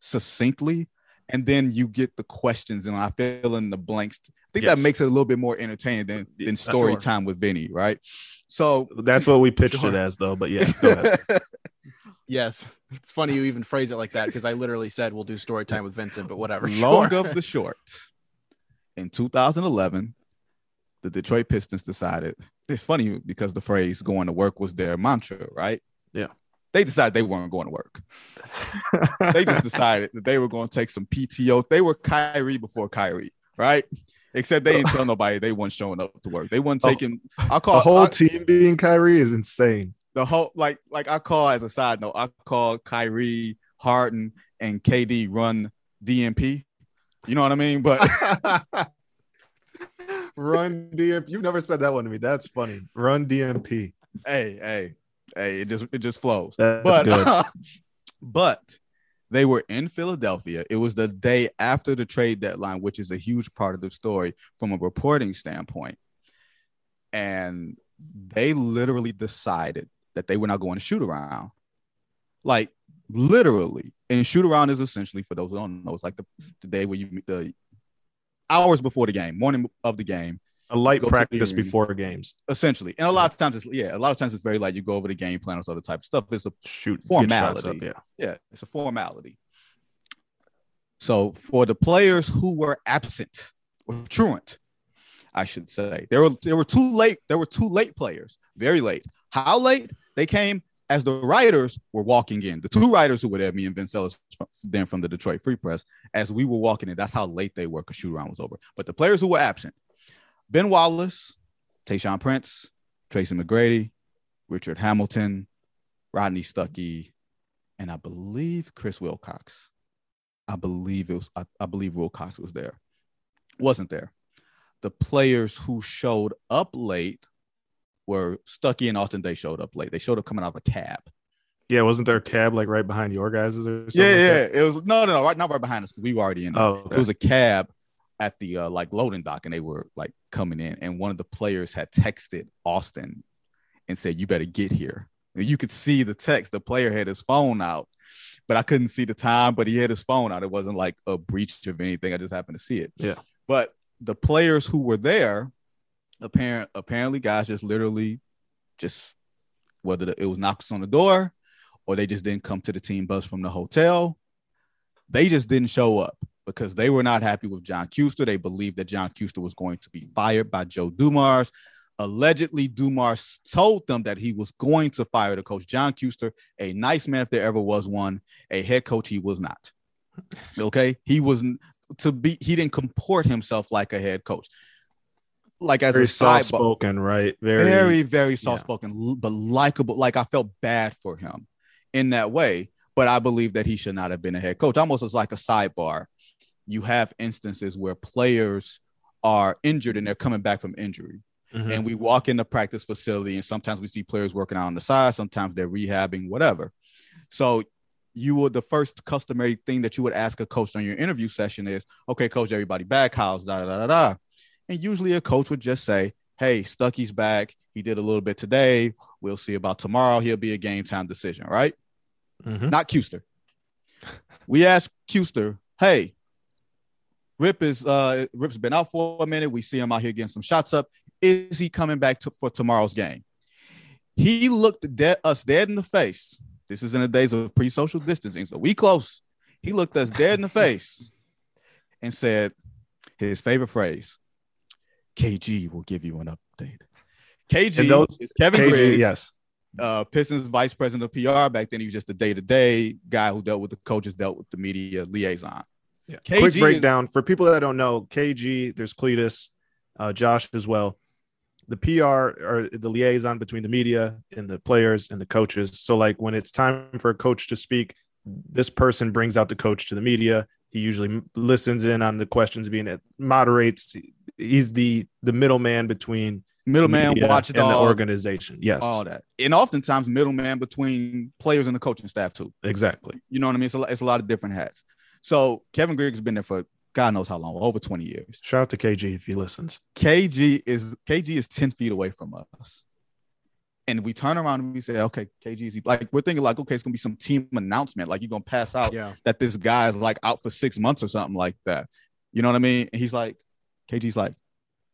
succinctly and then you get the questions and I fill in the blanks. I think Yes. that makes it a little bit more entertaining than than story sure. time with Vinny, right? So That's what we pitched Sure. it as, though. But yeah, go ahead. Yes. It's funny you even phrase it like that because I literally said we'll do story time with Vincent, but whatever. long Sure. of the short. In 2011, the Detroit Pistons decided it's funny because the phrase going to work was their mantra, right? Yeah. They decided they weren't going to work. They just decided that they were going to take some PTO. They were Kyrie before Kyrie, right? Except they didn't tell nobody they weren't showing up to work. They weren't Oh, taking. I call the whole I- team being Kyrie is insane. the whole like like I call as a side note, I call Kyrie, Harden, and KD run DMP. You know what I mean? But Run DMP. You've never said that one to me. That's funny. Run DMP. hey, hey, hey, it just it just flows. That's but good. but they were in Philadelphia. It was the day after the trade deadline, which is a huge part of the story from a reporting standpoint. And they literally decided that they were not going to shoot around. Like literally. And shoot around is essentially, for those who don't know, it's like the, the day where you the hours before the game, morning of the game, A light practice before games. essentially. And a lot of times it's yeah, a lot of times it's very light. you go over the game plan or of type of stuff. It's a Shoot. Formality. up, yeah. yeah, it's a formality. So for the players who were absent or truant, I should say, there were there were two late. There were two late players, very late. How late? They came as the writers were walking in. The two writers who were there, me and Vince Ellis, then from the Detroit Free Press, as we were walking in, that's how late they were because shoot around was over. But the players who were absent, Ben Wallace, Tayshaun Prince, Tracy McGrady, Richard Hamilton, Rodney Stuckey, and I believe Chris Wilcox. I believe it was I, I believe Wilcox was there. Wasn't there. The players who showed up late were Stuckey and Austin Daye showed up late. They showed up coming out of a cab. Yeah, wasn't there a cab like right behind your guys' or something? Yeah, yeah. that? It was no, no, no, right, not right behind us because we were already in. there. Oh, okay. It was a cab at the uh, like loading dock, and they were like coming in, and one of the players had texted Austin and said, "You better get here." And you could see the text. The player had his phone out, but I couldn't see the time. But he had his phone out. It wasn't like a breach of anything. I just happened to see it. Yeah. But the players who were there, apparent apparently, guys just literally just whether it was knocks on the door or they just didn't come to the team bus from the hotel. They just didn't show up because they were not happy with John Kuester. They believed that John Kuester was going to be fired by Joe Dumars. Allegedly, Dumars told them that he was going to fire the coach. John Kuester, a nice man if there ever was one, a head coach, he was not. Okay, he wasn't to be. He didn't comport himself like a head coach. Like as very a soft spoken, right? Very, very, very soft spoken, but likable. Like I felt bad for him in that way, but I believe that he should not have been a head coach. Almost as like a sidebar. You have instances where players are injured and they're coming back from injury. Mhm. And we walk in the practice facility, and sometimes we see players working out on the side, sometimes they're rehabbing, whatever. So you would the first customary thing that you would ask a coach on your interview session is, okay, coach, everybody back, how's da da da da. And usually a coach would just say, Hey, Stuckey's back. He did a little bit today. We'll see about tomorrow. He'll be a game time decision, right? Mhm. Not Kuester. We asked Kuester, hey, Rip is uh Rip's been out for a minute. We see him out here getting some shots up. Is he coming back to, for tomorrow's game? He looked dead us dead in the face. This is in the days of pre-social distancing, so we close. He looked us dead in the face and said his favorite phrase: "KG will give you an update." KG those- is Kevin KG, Griggs, yes. uh, Pistons vice president of PR. Back then, he was just a day to day guy who dealt with the coaches, dealt with the media liaison. Yeah. KG Quick is- breakdown for people that don't know. KG, there's Cletus, uh, Josh as well. The PR or the liaison between the media and the players and the coaches. So, like when it's time for a coach to speak, this person brings out the coach to the media. He usually listens in on the questions being it moderates. He's the the middleman between Middleman, media and the organization. Yes, all that, and oftentimes middleman between players and the coaching staff too. exactly. You know what I mean? It's a, lot- it's a lot of different hats. So Kevin Griggs has been there for God knows how long, over 20 years. Shout out to KG if he listens. KG is KG is 10 feet away from us. And we turn around and we say, okay, KG is like we're thinking like, okay, it's gonna be some team announcement, like you're gonna pass out Yeah. that this guy's like out for six months or something like that. You know what I mean? And he's like, KG's like,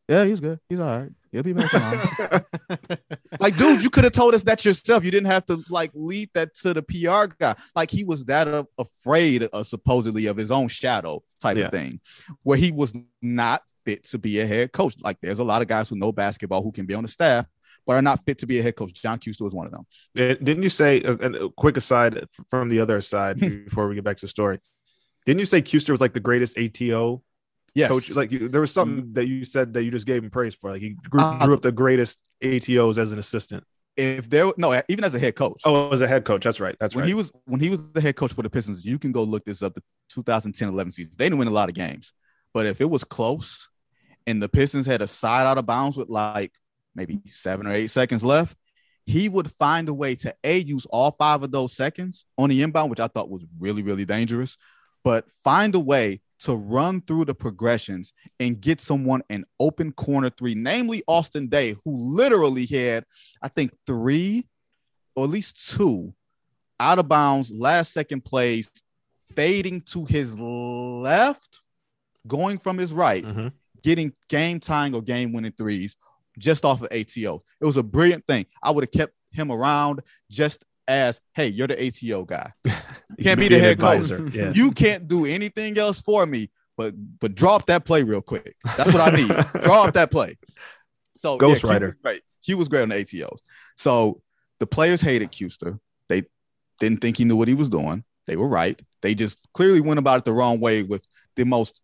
yeah, he's good. He's all right. He'll be back tomorrow. like, dude, you could have told us that yourself. You didn't have to like lead that to the PR guy. Like he was that uh, afraid, uh, supposedly, of his own shadow type Yeah. of thing, where he was not fit to be a head coach. Like there's a lot of guys who know basketball who can be on the staff, but are not fit to be a head coach. John Kuester was one of them. Eh, Didn't you say a, a quick aside from the other side before we get back to the story? Didn't you say Kuester was like the greatest ATO Yes, coach? Like you, there was something that you said that you just gave him praise for. Like he grew, Uh, drew up the greatest ATOs as an assistant. if there no even as a head coach. Oh, as a head coach, that's right. That's when right. he was when he was the head coach for the Pistons, you can go look this up. The 2010-11 season, they didn't win a lot of games, but if it was close and the Pistons had a side out of bounds with like maybe seven or eight seconds left, he would find a way to a use all five of those seconds on the inbound, which I thought was really really dangerous, but find a way to run through the progressions and get someone an open corner three, namely Austin Daye, who literally had, I think, three or at least two out of bounds last second plays, fading to his left, going from his right, Mhm. getting game tying or game winning threes just off of ATO. It was a brilliant thing. I would have kept him around just as, hey, you're the ATO guy. You can't be the an head coach. Yeah. You can't do anything else for me, but but drop that play real quick. That's what I need. drop that play. So Ghost Q Rider. was great. Q was great on the ATOs. So the players hated Kuester. They didn't think he knew what he was doing. They were right. They just clearly went about it the wrong way with the most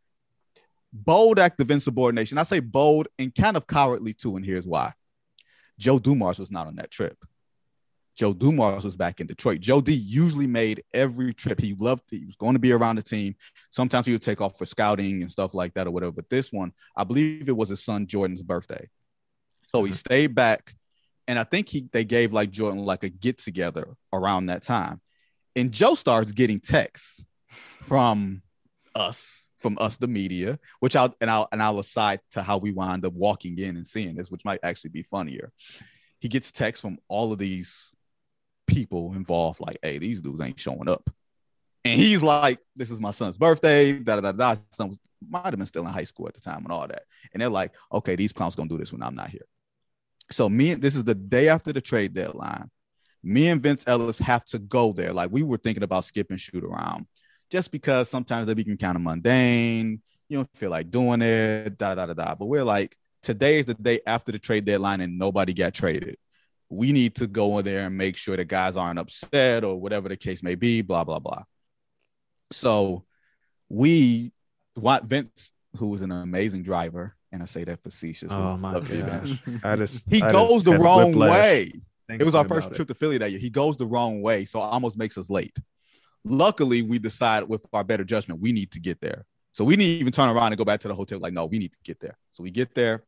bold act of insubordination. I say bold and kind of cowardly too, and here's why. Joe Dumars was not on that trip. Joe Dumars was back in Detroit. Joe D usually made every trip. He loved he was going to be around the team. Sometimes he would take off for scouting and stuff like that or whatever. But this one, I believe it was his son Jordan's birthday. So he mm-hmm. stayed back. And I think he they gave like Jordan like a get together around that time. And Joe starts getting texts from us, from us, the media, which I'll and I'll and I'll aside to how we wind up walking in and seeing this, which might actually be funnier. He gets texts from all of these people involved, like, hey, these dudes ain't showing up. And he's like, This is my son's birthday. Da da da son was might have been still in high school at the time and all that. And they're like, okay, these clowns gonna do this when I'm not here. So me, this is the day after the trade deadline. Me and Vince Ellis have to go there. Like we were thinking about skip and shoot around, just because sometimes they become kind of mundane. You don't feel like doing it, da da da da. But we're like, today is the day after the trade deadline, and nobody got traded. We need to go in there and make sure the guys aren't upset or whatever the case may be. Blah blah blah. So we want Vince, who was an amazing driver, and I say that facetiously. Oh my Love you, gosh. Vince. I just, He I goes just the wrong whiplash way. It was our first about trip to Philly that year. He goes the wrong way, so it almost makes us late. Luckily, we decide with our better judgment, we need to get there. So we didn't even turn around and go back to the hotel. Like, no, we need to get there. So we get there,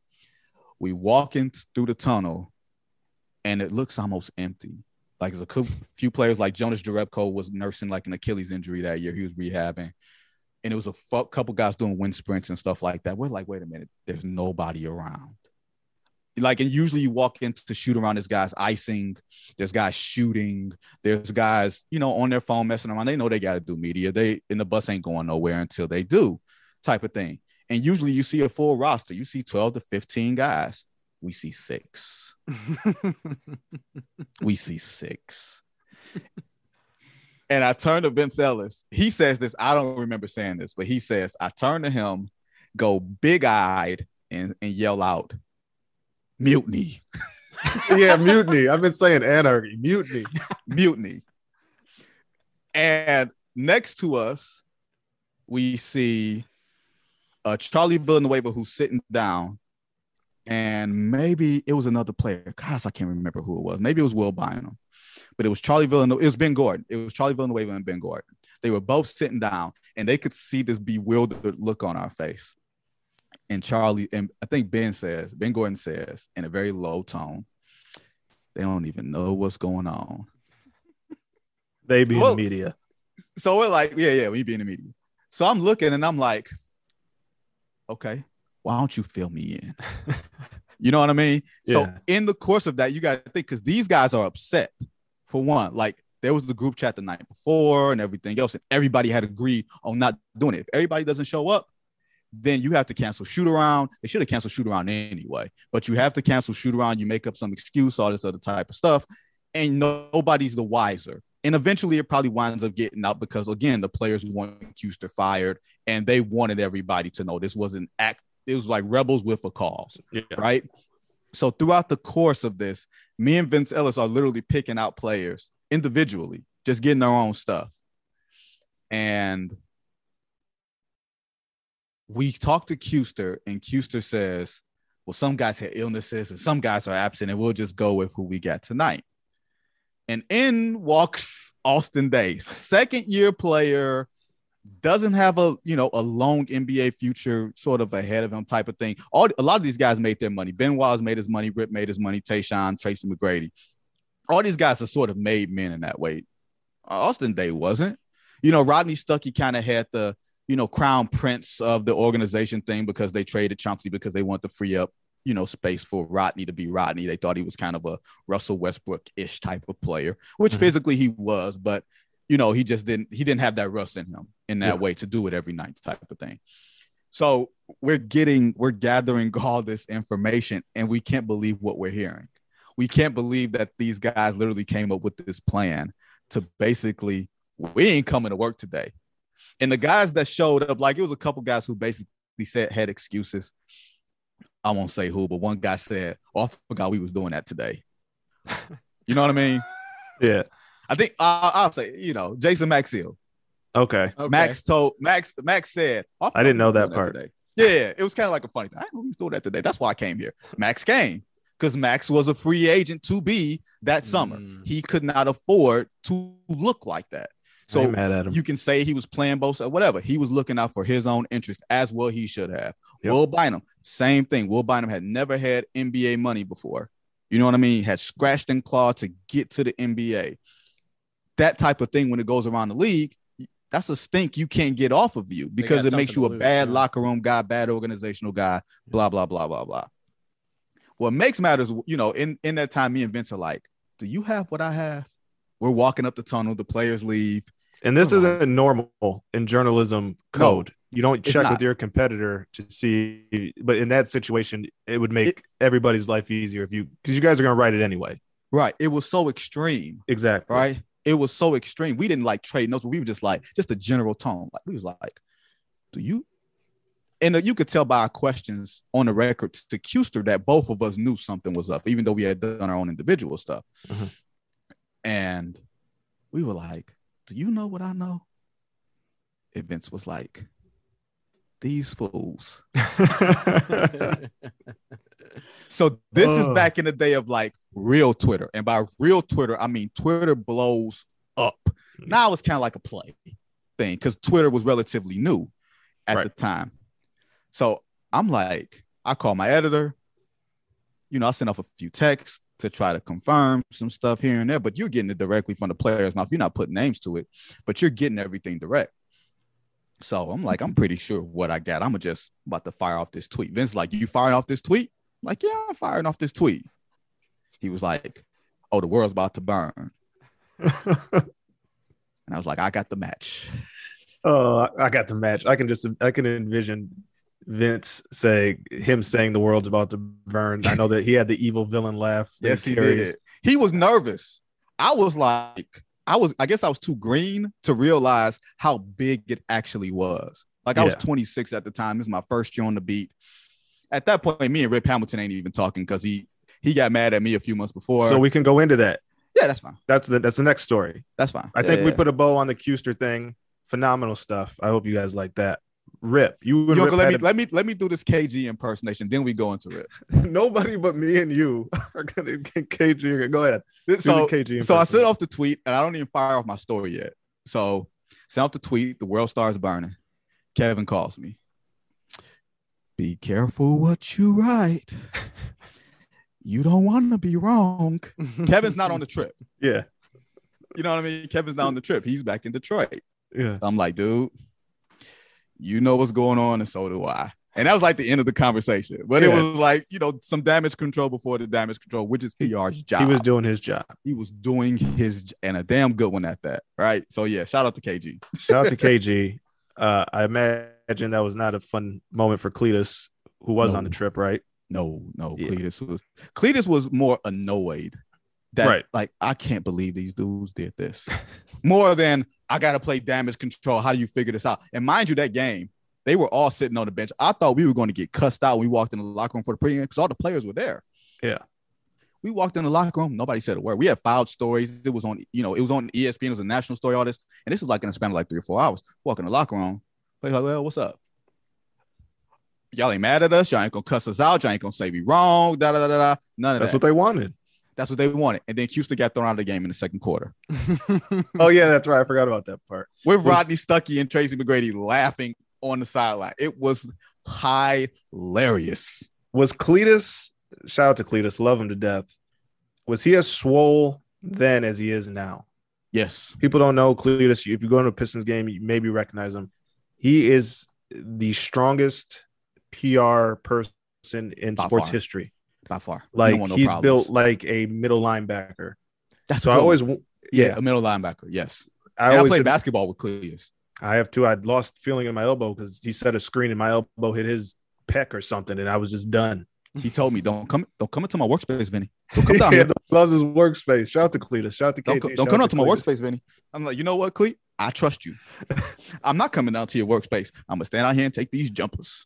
we walk in through the tunnel, and it looks almost empty. Like there's a few players like Jonas Jerebko was nursing like an Achilles injury that year. He was rehabbing, and it was a couple guys doing wind sprints and stuff like that. We're like, wait a minute, there's nobody around. Like, and usually you walk in to shoot around. There's guys icing, there's guys shooting, there's guys, you know, on their phone messing around. They know they got to do media. They and the bus ain't going nowhere until they do, type of thing. And usually you see a full roster. You see 12 to 15 guys. We see six. we see six. and I turn to Vince Ellis. He says this. I don't remember saying this, but he says, I turn to him, go big eyed, and, and yell out, mutiny, yeah, mutiny. I've been saying anarchy, mutiny. mutiny. And next to us, we see uh, Charlie Villanueva who's sitting down. And maybe it was another player. Gosh, I can't remember who it was. Maybe it was Will Bynum, but it was Charlie Villanueva. It was Ben Gordon. It was Charlie Villanueva and Ben Gordon. They were both sitting down, and they could see this bewildered look on our face. And Charlie, and I think Ben says, Ben Gordon says in a very low tone, they don't even know what's going on. They be Well- in the media. So we're like, yeah, yeah, we be in the media. So I'm looking and I'm like, okay, why don't you fill me in? you know what I mean? So in the course of that, you got to think because these guys are upset. For one, like there was the group chat the night before and everything else, and everybody had agreed on not doing it. If everybody doesn't show up, then you have to cancel shoot around. They should have canceled shoot around anyway, but you have to cancel shoot around. You make up some excuse, all this other type of stuff, and nobody's the wiser. And eventually, it probably winds up getting out because again, the players want Kuester fired, and they wanted everybody to know this wasn't act. It was like rebels with a cause Yeah. right? So throughout the course of this, me and Vince Ellis are literally picking out players individually, just getting their own stuff. And we talked to Kuester, and Kuester says, well, some guys had illnesses and some guys are absent, and we'll just go with who we got tonight. And in walks Austin Daye, second year player, doesn't have a you know a long NBA future sort of ahead of him type of thing. All a lot of these guys made their money. Ben Wallace made his money. Rip made his money. Tayshaun, Tracy McGrady. All these guys are sort of made men in that way. Austin Daye wasn't. You know, Rodney Stuckey kind of had the you know crown prince of the organization thing because they traded Chauncey because they want to free up you know space for Rodney to be Rodney. They thought he was kind of a Russell Westbrook ish type of player, which mm-hmm. physically he was, but you know he just didn't he didn't have that rust in him in that yeah. way to do it every night type of thing. So we're getting we're gathering all this information and we can't believe what we're hearing. We can't believe that these guys literally came up with this plan to basically we ain't coming to work today. And the guys that showed up, like it was a couple guys who basically said had excuses. I won't say who, but one guy said, "Oh, I forgot we was doing that today." you know what I mean? Yeah. I think uh, I'll say, you know, Jason Maxiell. Okay. okay. Max told Max. Max said, oh, "I didn't know that part." That yeah, it was kind of like a funny thing. I didn't know he was doing that today. That's why I came here. Max came because Max was a free agent to be that summer. Mm. He could not afford to look like that. So you can say he was playing both sides, whatever. He was looking out for his own interest as well. He should have. Yep. Will Bynum, same thing. Will Bynum had never had NBA money before. You know what I mean? Had scratched and clawed to get to the NBA. That type of thing when it goes around the league, that's a stink you can't get off of you because it makes you a lose, bad yeah. locker room guy, bad organizational guy, blah, blah, blah, blah, blah. What makes matters, you know, in, in that time, me and Vince are like, do you have what I have? We're walking up the tunnel, the players leave. And this isn't normal in journalism code. No, you don't check with your competitor to see, but in that situation, it would make it, everybody's life easier if you, because you guys are going to write it anyway. Right. It was so extreme. Exactly. Right it was so extreme. We didn't like trade notes, we were just like, just a general tone. Like we was like, do you? And uh, you could tell by our questions on the record to Kuester that both of us knew something was up, even though we had done our own individual stuff. Mm-hmm. And we were like, do you know what I know? And Vince was like, these fools. so this uh. is back in the day of like real Twitter. And by real Twitter, I mean Twitter blows up. Mm-hmm. Now it's kind of like a play thing because Twitter was relatively new at right. the time. So I'm like, I call my editor. You know, I send off a few texts to try to confirm some stuff here and there, but you're getting it directly from the players' mouth. You're not putting names to it, but you're getting everything direct. So I'm like, I'm pretty sure what I got. I'm just about to fire off this tweet. Vince, like, you firing off this tweet? Like, yeah, I'm firing off this tweet. He was like, oh, the world's about to burn. and I was like, I got the match. Oh, I got the match. I can just, I can envision Vince say him saying the world's about to burn. I know that he had the evil villain laugh. yes, he did. He was nervous. I was like, I was, I guess I was too green to realize how big it actually was. Like I yeah. was 26 at the time. This is my first year on the beat. At that point, me and Rip Hamilton ain't even talking because he he got mad at me a few months before. So we can go into that. Yeah, that's fine. That's the that's the next story. That's fine. I yeah, think yeah, we put a bow on the Kuester thing. Phenomenal stuff. I hope you guys like that. Rip, you, you Rip let me a... let me let me do this KG impersonation. Then we go into Rip. Nobody but me and you are gonna get KG. Go ahead. so KG. So I sent off the tweet, and I don't even fire off my story yet. So sent off the tweet. The world stars burning. Kevin calls me. Be careful what you write. you don't want to be wrong. Kevin's not on the trip. Yeah. You know what I mean? Kevin's not on the trip. He's back in Detroit. Yeah. I'm like, dude, you know what's going on, and so do I. And that was like the end of the conversation. But yeah. it was like, you know, some damage control before the damage control, which is PR's job. He was doing his job. He was doing his and a damn good one at that. Right. So yeah, shout out to KG. Shout out to KG. Uh, I imagine that was not a fun moment for Cletus, who was no. on the trip, right? No, no, yeah. Cletus was Cletus was more annoyed that right. like I can't believe these dudes did this. more than I gotta play damage control. How do you figure this out? And mind you, that game, they were all sitting on the bench. I thought we were going to get cussed out when we walked in the locker room for the pregame because all the players were there. Yeah. We walked in the locker room, nobody said a word. We had filed stories. It was on, you know, it was on ESPN, it was a national story, all this. And this is like in a span of like three or four hours. Walk in the locker room, like, well, what's up? y'all ain't mad at us. Y'all ain't gonna cuss us out. Y'all ain't gonna say we wrong. Da da da da. None of That's that. what they wanted. That's what they wanted. And then Houston got thrown out of the game in the second quarter Oh yeah, that's right. I forgot about that part. with Rodney Stuckey and Tracy McGrady laughing on the sideline. It was hilarious. Was Cletus? Shout out to Cletus. Love him to death. Was he as swole then as he is now? Yes. People don't know Cletus. If you go into a Pistons game, you maybe recognize him. He is the strongest PR person in By sports far. history. By far. Like no he's problems. built like a middle linebacker. That's So I always, yeah, yeah, a middle linebacker. Yes. I And I, played basketball with Cletus. I have too. I'd lost feeling in my elbow because he set a screen and my elbow hit his pec or something, and I was just done. He told me, "Don't come, don't come into my workspace, Vinny. Don't come down yeah, here. loves his workspace. Shout out to Cletus. Shout out to Don't, KT. don't come out to my workspace, Vinny." I'm like, you know what, Cleet? I trust you. I'm not coming down to your workspace. I'm gonna stand out here and take these jumpers.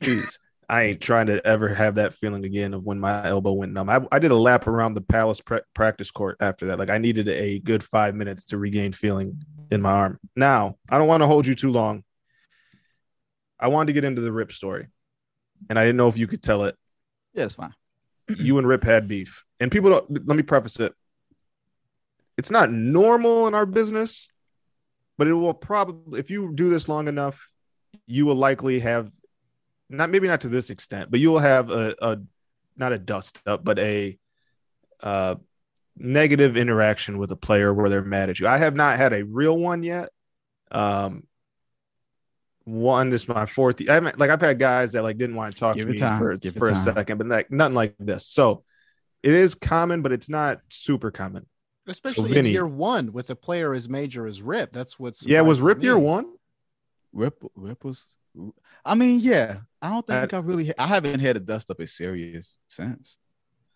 Jeez. I ain't trying to ever have that feeling again of when my elbow went numb. I, I did a lap around the Palace pra- practice court after that. Like I needed a good five minutes to regain feeling in my arm. Now I don't want to hold you too long. I wanted to get into the Rip story, and I didn't know if you could tell it. Yeah, it's fine. You and Rip had beef, and people don't. Let me preface it. It's not normal in our business, but it will probably if you do this long enough, you will likely have not maybe not to this extent, but you will have a, a not a dust up, but a uh, negative interaction with a player where they're mad at you. I have not had a real one yet. Um, one, this is my fourth. I haven't like I've had guys that like didn't want to talk Give to me time. for Give for a second, but like nothing like this. So it is common, but it's not super common. Especially in Vinny- year one with a player as major as Rip. That's what's Yeah, was Rip me. year one? Rip, Rip was. I mean, yeah. I don't think I- I, really. I haven't had a dust up as serious since.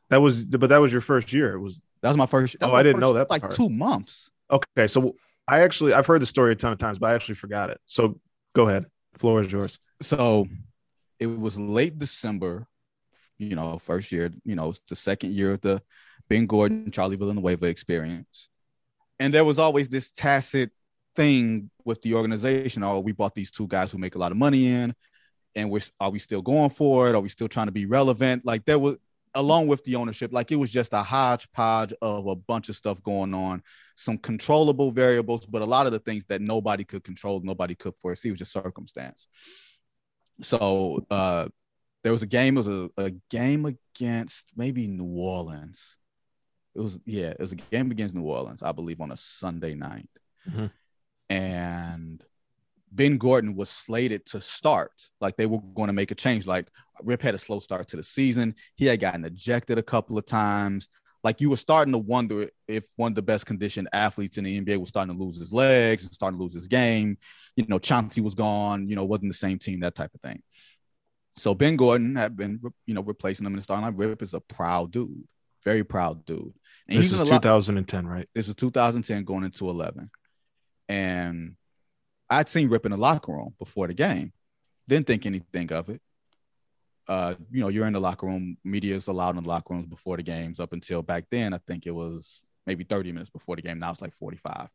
That was, but that was your first year. It was That was my first. that oh, was Oh, I didn't know that Like part. two months. okay. So I actually I've heard the story a ton of times, but I actually forgot it. So go ahead. Floor is yours. So it was late December. You know, first year. You know, it's the second year of the Ben Gordon, Charlie Villanueva experience, and there was always this tacit thing with the organization. Oh, we bought these two guys who make a lot of money in, and we're are we still going for it? Are we still trying to be relevant? Like there was along with the ownership, like it was just a hodgepodge of a bunch of stuff going on, some controllable variables, but a lot of the things that nobody could control, nobody could foresee was just circumstance. So uh there was a game, it was a, a game against maybe New Orleans. It was yeah, it was a game against New Orleans, I believe, on a Sunday night. Mhm. And Ben Gordon was slated to start. Like they were going to make a change. Like Rip had a slow start to the season. He had gotten ejected a couple of times. Like you were starting to wonder if one of the best conditioned athletes in the NBA was starting to lose his legs and starting to lose his game. You know, Chauncey was gone, you know, wasn't the same team, that type of thing. So Ben Gordon had been, you know, replacing him in the starting line. Rip is a proud dude, very proud dude. And This is in a lot- 2010, right? this is 2010 going into 11. And I'd seen Rip in the locker room before the game. Didn't think anything of it. Uh, you know, you're in the locker room. Media is allowed in the locker rooms before the games. Up until back then, I think it was maybe 30 minutes before the game. Now it's like 45.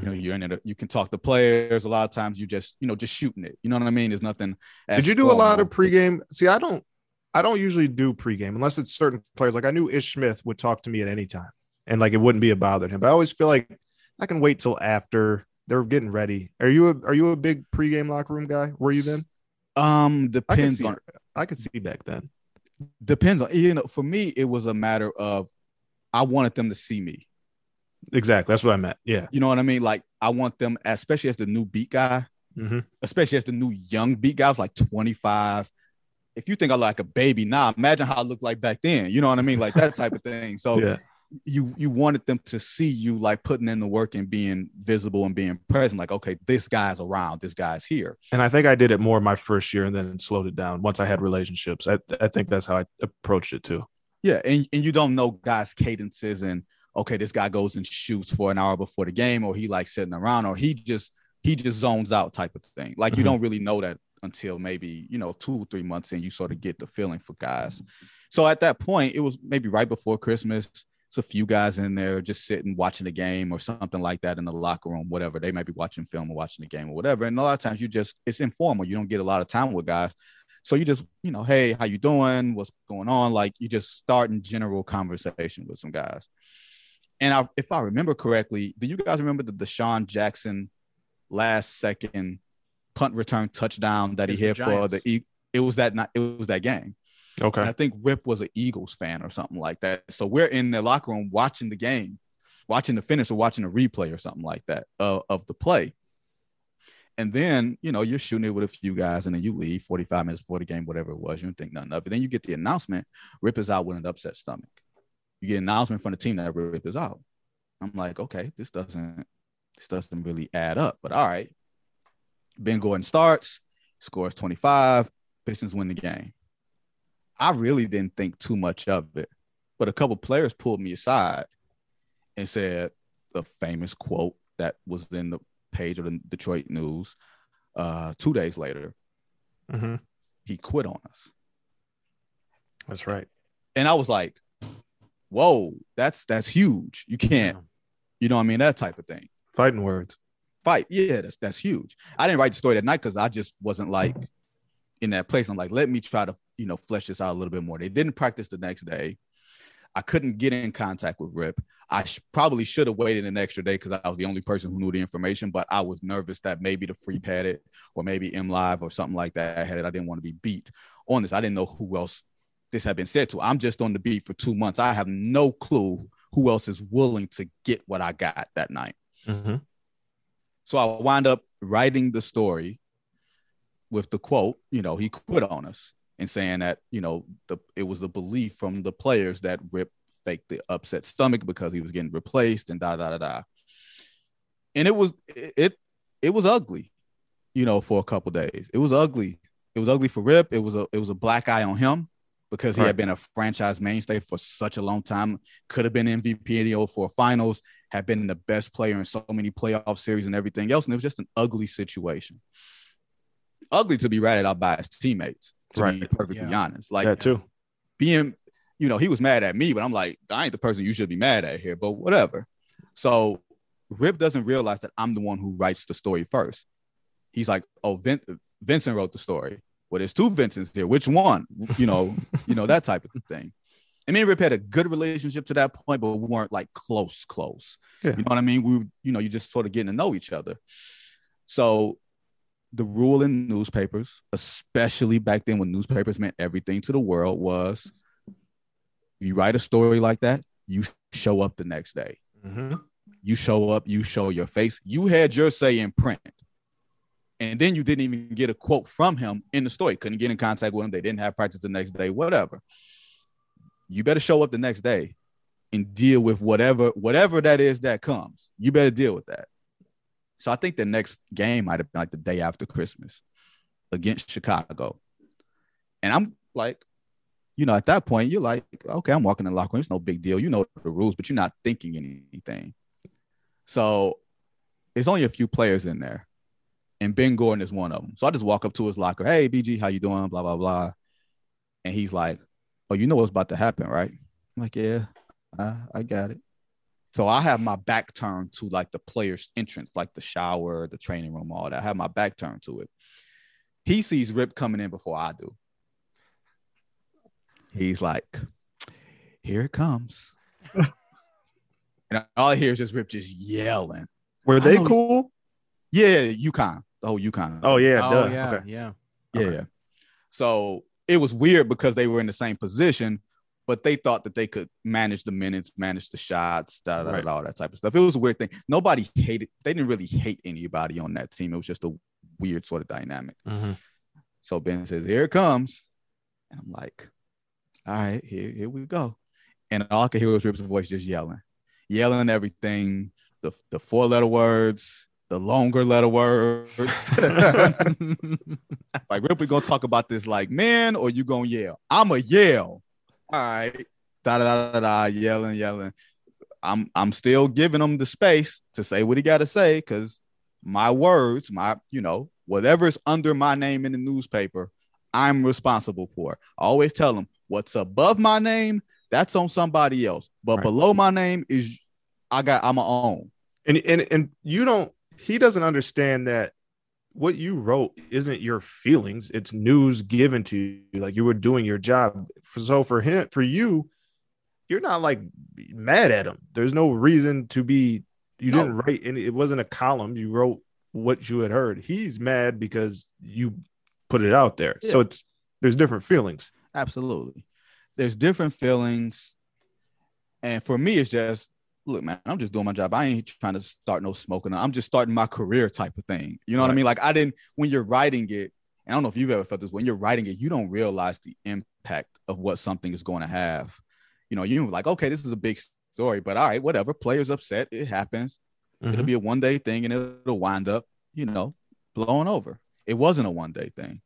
You know, you're in it. You can talk to players. A lot of times, you just, you know, just shooting it. You know what I mean? There's nothing. Did you do a lot of pregame? See, I don't. I don't usually do pregame unless it's certain players. Like I knew Ish Smith would talk to me at any time, and like it wouldn't be a bother to him. But I always feel like I can wait till after they're getting ready. Are you a Are you a big pregame locker room guy? Were you then? Um, I depends see. on I could see back then. depends on you know. For me, it was a matter of I wanted them to see me. Exactly. That's what I meant. Yeah. You know what I mean? Like I want them, especially as the new beat guy, hmm especially as the new young beat guy, I was like 25. If you think I like a baby now, imagine how I looked like back then. You know what I mean? Like that type of thing. So Yeah. You you wanted them to see you like putting in the work and being visible and being present. Like, okay, this guy's around, this guy's here. And I think I did it more my first year, and then slowed it down once I had relationships. I I think that's how I approached it too. Yeah, and, and you don't know guys' cadences and okay, this guy goes and shoots for an hour before the game, or he like sitting around, or he just he just zones out type of thing. Like you Mhm. don't really know that until maybe you know two or three months in, you sort of get the feeling for guys. So at that point, it was maybe right before Christmas. It's a few guys in there just sitting watching the game or something like that in the locker room, whatever. They might be watching film or watching the game or whatever. And a lot of times you just it's informal. You don't get a lot of time with guys. So you just, you know, hey, how you doing? What's going on? Like you just starting general conversation with some guys. And I, if I remember correctly, do you guys remember the DeSean Jackson last second punt return touchdown that he hit for the it was that not it was that game. Okay. And I think Rip was an Eagles fan or something like that. So we're in the locker room watching the game, watching the finish or watching a replay or something like that uh, of the play. And then, you know, you're shooting it with a few guys and then you leave 45 minutes before the game, whatever it was. You don't think nothing of it. Then you get the announcement Rip is out with an upset stomach. You get an announcement from the team that Rip is out. I'm like, okay, this doesn't this doesn't really add up. But all right. Ben Gordon starts, scores 25, Pistons win the game. I really didn't think too much of it, but a couple players pulled me aside and said the famous quote that was in the page of the Detroit News uh, two days later. Mm-hmm. He quit on us. That's right. And I was like, whoa, that's that's huge. You can't, you know what I mean? That type of thing. Fighting words. Fight. Yeah, that's that's huge. I didn't write the story that night because I just wasn't like in that place. I'm like, let me try to, you know, flesh this out a little bit more. They didn't practice the next day. I couldn't get in contact with Rip. I sh- probably should have waited an extra day because I was the only person who knew the information, but I was nervous that maybe the free had it or maybe MLive or something like that had it. I didn't want to be beat on this. I didn't know who else this had been said to. I'm just on the beat for two months. I have no clue who else is willing to get what I got that night. Mm-hmm. So I wind up writing the story with the quote, you know, he quit on us and saying that, you know, the it was the belief from the players that Rip faked the upset stomach because he was getting replaced and da da da da. And it was it it was ugly, you know, for a couple days. It was ugly. It was ugly for Rip. It was a it was a black eye on him because he right. had been a franchise mainstay for such a long time. Could have been MVP in the 04 finals, had been the best player in so many playoff series and everything else. And it was just an ugly situation. Ugly to be ratted out by his teammates, to right. be perfectly yeah. honest. Like that too. Being, you know, he was mad at me, but I'm like, I ain't the person you should be mad at here, but whatever. So Rip doesn't realize that I'm the one who writes the story first. He's like, oh, Vin- Vincent wrote the story well, there's two Vincents here. Which one? You know, you know that type of thing. And me and Rip had a good relationship to that point, but we weren't like close, close. Yeah. You know what I mean? We, you know, you just sort of getting to know each other. So the rule in newspapers, especially back then when newspapers meant everything to the world, was you write a story like that, you show up the next day. Mm-hmm. You show up, you show your face. You had your say in print. And then you didn't even get a quote from him in the story. Couldn't get in contact with him. They didn't have practice the next day, whatever. You better show up the next day and deal with whatever whatever that is that comes. You better deal with that. So I think the next game might have been like the day after Christmas against Chicago. And I'm like, you know, at that point, you're like, okay, I'm walking in the locker room. It's no big deal. You know the rules, but you're not thinking anything. So there's only a few players in there and Ben Gordon is one of them. So I just walk up to his locker, hey BG, how you doing? Blah blah blah, and he's like, oh, you know what's about to happen, right? I'm like, yeah, I, I got it. So I have my back turned to like the player's entrance, like the shower, the training room, all that. I have my back turned to it. He sees Rip coming in before I do. He's like, here it comes. and all I hear is just Rip just yelling. Were they cool? Yeah, UConn the whole UConn. Oh yeah, oh, yeah, okay. yeah, yeah. Okay. So it was weird because they were in the same position, but they thought that they could manage the minutes, manage the shots, da, da, right. da, all that type of stuff. It was a weird thing. Nobody hated. They didn't really hate anybody on that team. It was just a weird sort of dynamic. Mm-hmm. So Ben says, "Here it comes," and I'm like, "All right, here, here we go." And all I could hear was Rip's voice just yelling, yelling everything, the the four letter words, the longer letter words. like, Rip, we gonna talk about this like man, or you gonna yell? I'm a yell. All right, da da da da, yelling, yelling. I'm I'm still giving him the space to say what he got to say because my words, my you know whatever's under my name in the newspaper, I'm responsible for. I always tell him what's above my name, that's on somebody else, but right. below my name is I got I'm a own. And and and you don't he doesn't understand that what you wrote isn't your feelings; it's news given to you. Like you were doing your job. So for him, for you, you're not like mad at him. There's no reason to be. You No. didn't write any. It wasn't a column. You wrote what you had heard. He's mad because you put it out there. So it's there's different feelings. Absolutely. There's different feelings. And for me, it's just, look, man, I'm just doing my job. I ain't trying to start no smoking. I'm just starting my career type of thing. You know what I mean? Like I didn't, when you're writing it, I don't know if you've ever felt this, when you're writing it, you don't realize the impact of what something is going to have. You know, you're like, okay, this is a big story, but all right, whatever. Players upset. It happens. It'll Mhm. be a one day thing and it'll wind up, you know, blowing over. It wasn't a one day thing.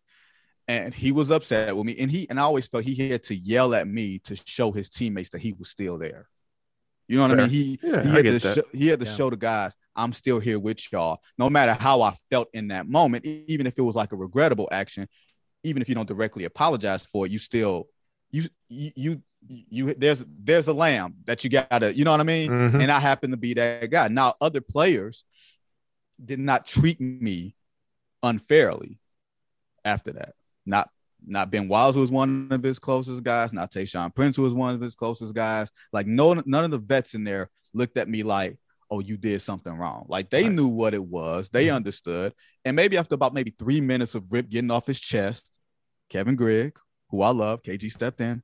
And he was upset with me. And he and I always felt he had to yell at me to show his teammates that he was still there. You know what I mean? He Yeah, he I had to that. show, he had to Yeah. show the guys, I'm still here with y'all. No matter how I felt in that moment, even if it was like a regrettable action, even if you don't directly apologize for it, you still you you you, you there's there's a lamb that you gotta, you know what I mean? Mhm. and I happen to be that guy. Now, other players did not treat me unfairly after that. Not not Ben Wallace, who was one of his closest guys, not Tayshaun Prince, who was one of his closest guys. Like no none of the vets in there looked at me like, oh, you did something wrong. Like they Right. knew what it was, they Mhm. understood. And maybe after about maybe three minutes of Rip getting off his chest, Kevin Grigg, who I love, KG stepped in.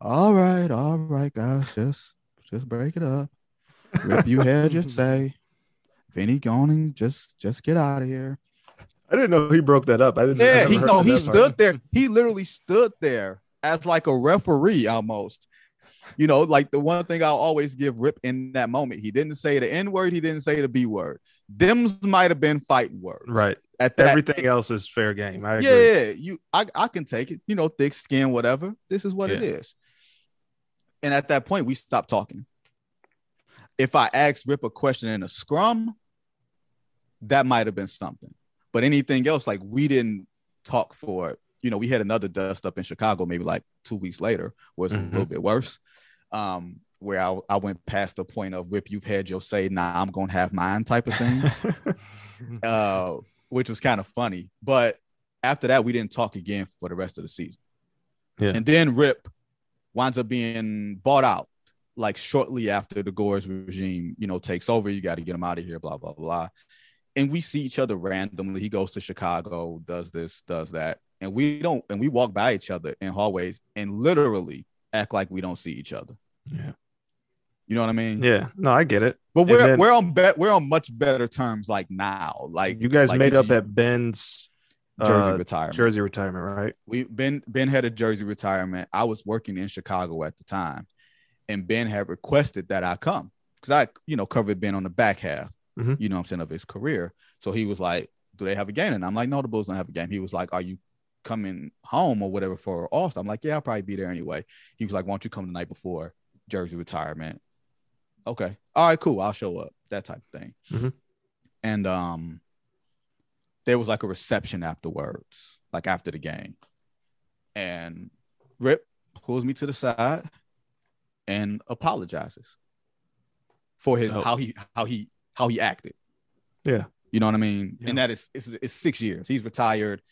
All right, all right, guys, just just break it up. Rip, you had your say. Vinny and just just get out of here. I didn't know he broke that up. I didn't. Yeah, he no, he stood part. there. He literally stood there as like a referee almost. You know, like the one thing I'll always give Rip in that moment. He didn't say the N word, he didn't say the B word. Them's might have been fighting words. Right. At that Everything else is fair game. I yeah, yeah, you I, I can take it, you know, thick skin, whatever. This is what it Yeah. is. And at that point, we stopped talking. If I asked Rip a question in a scrum, that might have been something. But anything else, like we didn't talk for, you know, we had another dust up in Chicago, maybe like two weeks later, where it's Mhm. a little bit worse. Um, where I, I went past the point of Rip, you've had your say, now I'm gonna have mine type of thing uh, which was kind of funny. But after that, we didn't talk again for the rest of the season. Yeah. And then Rip winds up being bought out like shortly after the Gores regime, you know, takes over. You got to get him out of here, blah, blah, blah. And we see each other randomly. He goes to Chicago, does this, does that. And we don't, and we walk by each other in hallways and literally act like we don't see each other. Yeah. You know what I mean? yeah. No, I get it. But we're then- we're on bet we're on much better terms like now. Like You guys like made up at Ben's Jersey uh, retirement. Jersey retirement, right? we Ben Ben had a Jersey retirement. I was working in Chicago at the time, and Ben had requested that I come because I, you know, covered Ben on the back half, Mhm. you know, what I'm saying of his career. So he was like, "Do they have a game?" And I'm like, "No, the Bulls don't have a game." He was like, "Are you coming home or whatever for All Star?" I'm like, "Yeah, I'll probably be there anyway." He was like, "Why don't you come the night before Jersey retirement?" Okay, all right, cool. I'll show up. That type of thing. Mhm. And um, there was like a reception afterwards, like after the game and Rip pulls me to the side and apologizes for his Dope. how he how he how he acted. Yeah. You know what I mean? Yeah. And that is it's, it's six years. He's retired,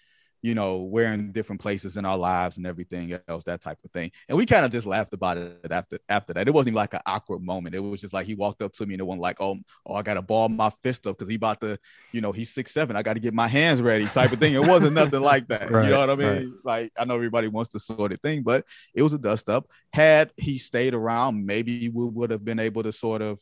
you know, we're in different places in our lives and everything else, that type of thing. And we kind of just laughed about it after after that. It wasn't even like an awkward moment. It was just like he walked up to me and it wasn't like, oh, oh, I gotta ball my fist up because he about to, you know, he's six seven. I got to get my hands ready, type of thing. It wasn't nothing like that. Right, you know what I mean? right. Like I know everybody wants the sort of thing, but it was a dust up. Had he stayed around, maybe we would have been able to sort of,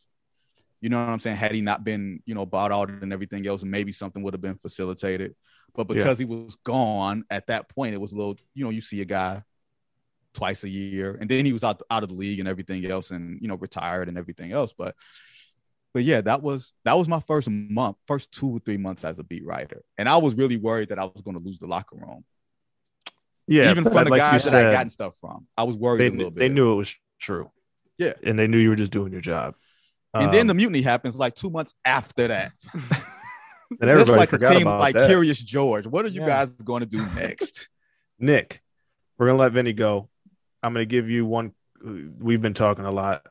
you know what I'm saying? Had he not been, you know, bought out and everything else, maybe something would have been facilitated. But Yeah. because he was gone at that point, it was a little, you know, you see a guy twice a year, and then he was out out of the league and everything else, and you know, retired and everything else. But but yeah, that was that was my first month, first two or three months as a beat writer, and I was really worried that I was going to lose the locker room, Yeah. even from the like you guys that I said, gotten stuff from. I was worried they, a little bit. they knew it was true. Yeah. And they knew you were just doing your job. And then Um, the mutiny happens like two months after that. and This everybody like a team about like that. Curious George. What are you Yeah. guys going to do next? Nick, we're gonna let Vinny go. I'm gonna give you one. We've been talking a lot.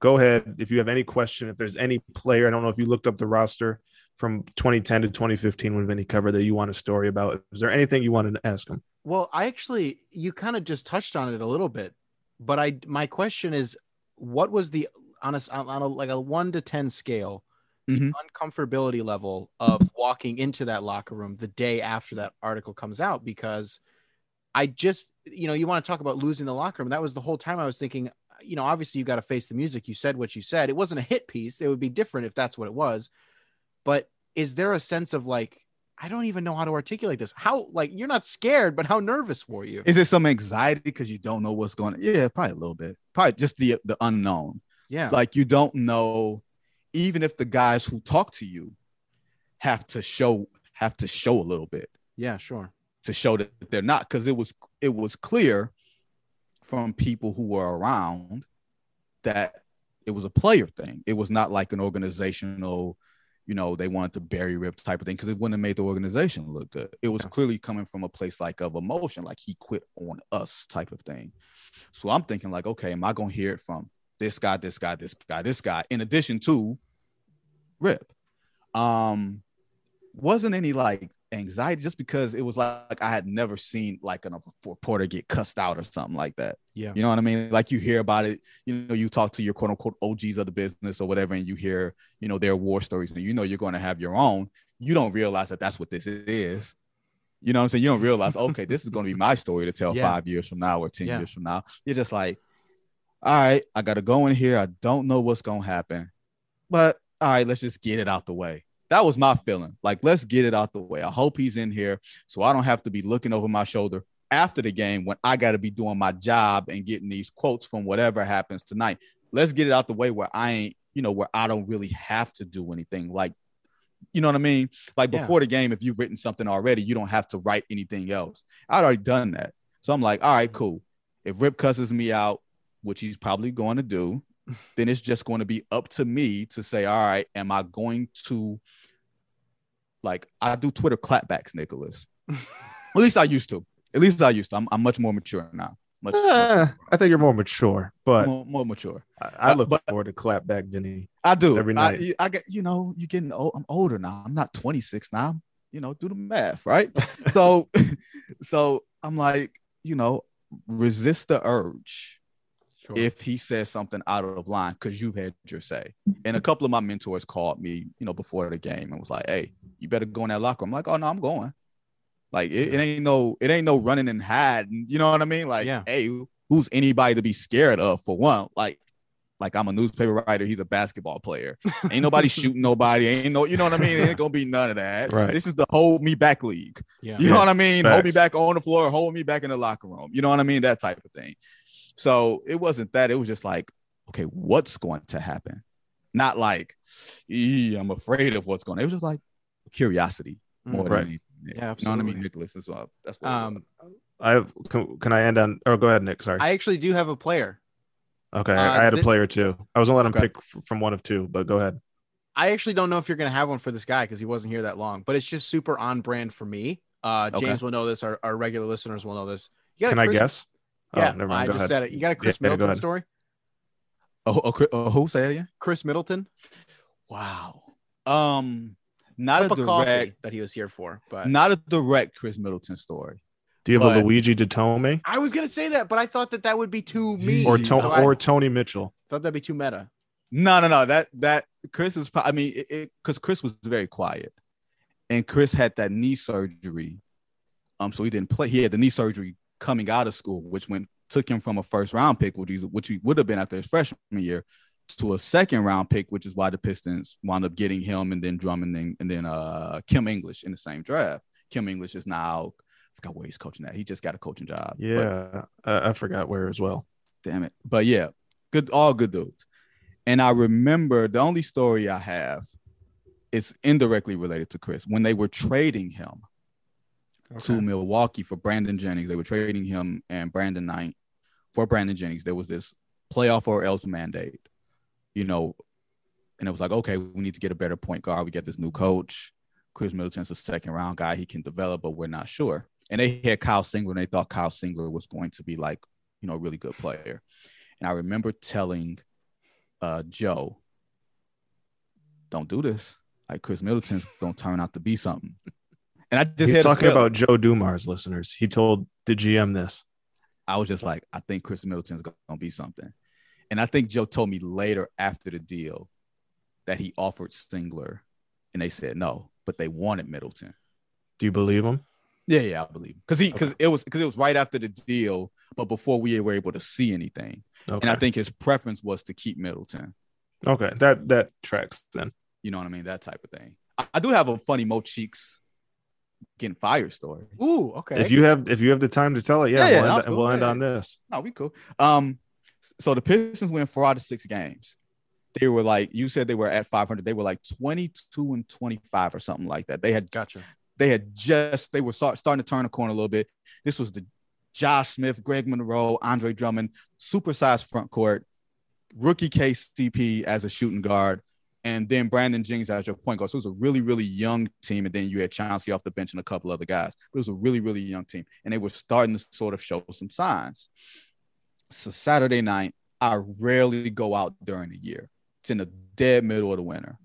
Go ahead if you have any question. If there's any player, I don't know if you looked up the roster from 2010 to 2015 when Vinny covered that you want a story about? Is there anything you wanted to ask him? Well, I actually you kind of just touched on it a little bit, but I my question is, what was the on a, on a like a one to ten scale, Mhm. uncomfortability level of walking into that locker room the day after that article comes out? Because I just you know you want to talk about losing the locker room. That was the whole time I was thinking. You know, obviously you got to face the music. You said what you said. It wasn't a hit piece. It would be different if that's what it was. But is there a sense of like I don't even know how to articulate this. How like you're not scared, but how nervous were you? Is it some anxiety because you don't know what's going on? Yeah, probably a little bit. Probably just the the unknown. Yeah. Like you don't know, even if the guys who talk to you have to show have to show a little bit yeah, sure. to show that they're not because it was it was clear from people who were around that it was a player thing. It was not like an organizational, you know, they wanted to bury rip type of thing because it wouldn't have made the organization look good. It was Yeah. clearly coming from a place like of emotion, like he quit on us type of thing. So I'm thinking like, okay, am I gonna hear it from this guy, this guy, this guy, this guy, in addition to Rip? Um, wasn't any like anxiety just because it was like I had never seen like a reporter get cussed out or something like that. Yeah. You know what I mean? Like you hear about it, you know, you talk to your quote unquote OGs of the business or whatever, and you hear, you know, their war stories, and you know you're going to have your own. You don't realize that that's what this is. You know what I'm saying? You don't realize, okay, this is going to be my story to tell Yeah. five years from now or 10 Yeah. years from now. You're just like, all right, I got to go in here. I don't know what's going to happen, but all right, let's just get it out the way. That was my feeling. Like, let's get it out the way. I hope he's in here so I don't have to be looking over my shoulder after the game when I got to be doing my job and getting these quotes from whatever happens tonight. Let's get it out the way where I ain't, you know, where I don't really have to do anything. Like, you know what I mean? Like Yeah. before the game, if you've written something already, you don't have to write anything else. I'd already done that. So I'm like, all right, cool. If Rip cusses me out, which he's probably going to do, then it's just going to be up to me to say, all right, am I going to like I do Twitter clapbacks, Nicholas. At least I used to. At least I used to. I'm, I'm much more mature now. Much, Eh, I think you're more mature, but more, more mature. I, I Uh, look but- forward to clap back, Vinny. I do Every I- night. I, get you know you're getting old. I'm older now. I'm not 26 now. You know, do the math, right? so, so I'm like, you know, resist the urge Sure. if he says something out of line because you've had your say. Mm-hmm. And a couple of my mentors called me, you know, before the game and was like, "Hey, you better go in that locker." room. I'm like, "Oh no, I'm going." Like it, it ain't no, it ain't no running and hiding. You know what I mean? Like, Yeah. hey, who's anybody to be scared of? For one, like, like I'm a newspaper writer. He's a basketball player. Ain't nobody shooting nobody. Ain't no, you know what I mean? It Ain't gonna be none of that. Right. This is the hold me back league. yeah. You know what I mean? Hold me back on the floor, hold me back in the locker room. You know what I mean? That type of thing. So it wasn't that. It was just like, okay, what's going to happen? Not like, I'm afraid of what's going. to It was just like curiosity more Mm. than anything. Yeah, You know what I absolutely. mean, Nicholas? That's what. That's what. Um. I have. Can, can I end on? Oh, go ahead, Nick. Sorry. I actually do have a player. okay, uh, I had a player too. I was gonna let him Okay. pick from one of two, but go ahead. I actually don't know if you're gonna have one for this guy because he wasn't here that long, but it's just super on brand for me. Uh, Okay. James will know this. Our, our regular listeners will know this. You got a Can I guess? Yeah, oh, never I mind. Go just ahead. said it. You got a Khris Yeah, Middleton ahead. story. oh, oh, Khris- oh, who say that again? Khris Middleton, Wow. Um, not a cup of direct, that he was here for, but not a direct Khris Middleton story. Do you have but- a Luigi Datome I was gonna say that, but I thought that that would be too me or to- so I Tony Mitchell? thought that'd be too meta. No, no, no. That that Khris is. I mean, it because Khris was very quiet, and Khris had that knee surgery. Um, so he didn't play. He had the knee surgery coming out of school, which went took him from a first round pick, which he, which he would have been after his freshman year, to a second round pick, which is why the Pistons wound up getting him and then Drummond and, and then uh Kim English in the same draft. Kim English is now I forgot where he's coaching at. He just got a coaching job. But Yeah, uh, I forgot where as well. damn it. But yeah, good, all good dudes. And I remember the only story I have is indirectly related to Khris when they were trading him to Milwaukee for Brandon Jennings. They were trading him and Brandon Knight for Brandon Jennings. There was this playoff or else mandate, you know, and it was like, okay, we need to get a better point guard. We get this new coach. Khris Middleton's a second round guy. He can develop, but we're not sure. And they had Kyle Singler, and they thought Kyle Singler was going to be like, you know, a really good player. And I remember telling uh, Joe, don't do this. like Khris Middleton's gonna turn out to be something. And I just He's talking about Joe Dumars, listeners. He told the GM this. I was just like, I think Khris Middleton's gonna be something. And I think Joe told me later after the deal that he offered Singler, and they said no, but they wanted Middleton. Do you believe him? Yeah, yeah, I believe because he because it was because it was right after the deal, but before we were able to see anything. Okay. And I think his preference was to keep Middleton. okay, that that tracks then. You know what I mean? That type of thing. I, I do have a funny Mo Cheeks getting fired story. Ooh, okay. If you have if you have the time to tell it, yeah, Yeah, yeah, we'll, that's end, cool. we'll end Yeah, on yeah. this. No, we cool. Um, so the Pistons win four out of six games. They were like you said they were at 500. They were like 22 and 25 or something like that. They had gotcha. they had just they were start, starting to turn the corner a little bit. This was the Josh Smith, Greg Monroe, Andre Drummond, supersized front court, rookie KCP as a shooting guard, and then Brandon Jennings as your point guard. So it was a really, really young team. And then you had Chauncey off the bench and a couple other guys. It was a really, really young team. And they were starting to sort of show some signs. So Saturday night, I rarely go out during the year. It's in the dead middle of the winter.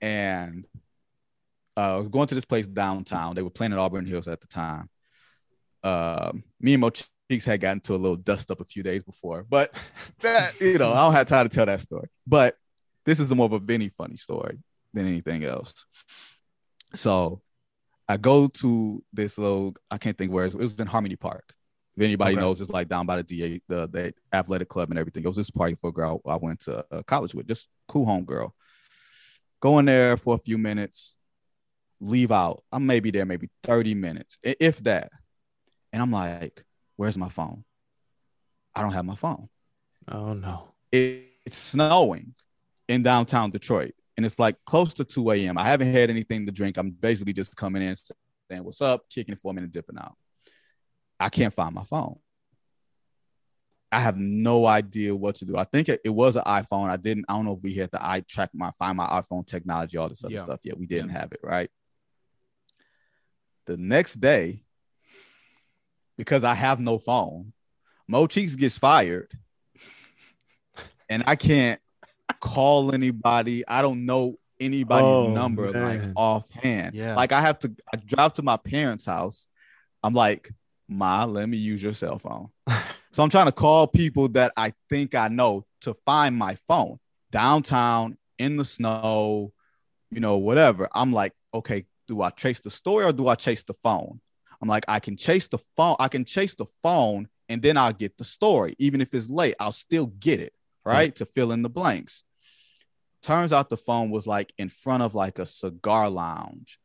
And uh, I was going to this place downtown. They were playing at Auburn Hills at the time. Uh, me and Mo Cheeks had gotten to a little dust up a few days before, but that you know I don't have time to tell that story. But this is more of a Vinny funny story than anything else. So I go to this little I can't think where it was, it was in Harmony Park. If anybody Okay. knows, it's like down by the DA, the, the athletic club and everything. It was this party for a girl I went to uh, college with, just cool home girl. Go in there for a few minutes, leave out. I'm maybe there maybe 30 minutes, if that. And I'm like, where's my phone? I don't have my phone. Oh no. It, it's snowing in downtown Detroit. And it's like close to 2 a.m. I haven't had anything to drink. I'm basically just coming in, saying, What's up? Kicking it for a minute, dipping out. I can't find my phone. I have no idea what to do. I think it, it was an iPhone. I didn't, I don't know if we had the eye track my find my iPhone technology, all this other Yeah. stuff. Yeah, we didn't have it, right? The next day, because I have no phone, Mo Cheeks gets fired. And I can't call anybody. I don't know anybody's Oh, number like offhand. Yeah. Like I have to I drive to my parents' house. I'm like, Ma, let me use your cell phone. so I'm trying to call people that I think I know to find my phone downtown in the snow, you know, whatever. I'm like, okay, do I chase the story or do I chase the phone? I'm like, I can chase the phone, I can chase the phone and then I'll get the story. Even if it's late, I'll still get it, hmm. right? To fill in the blanks. Turns out the phone was like in front of like a cigar lounge.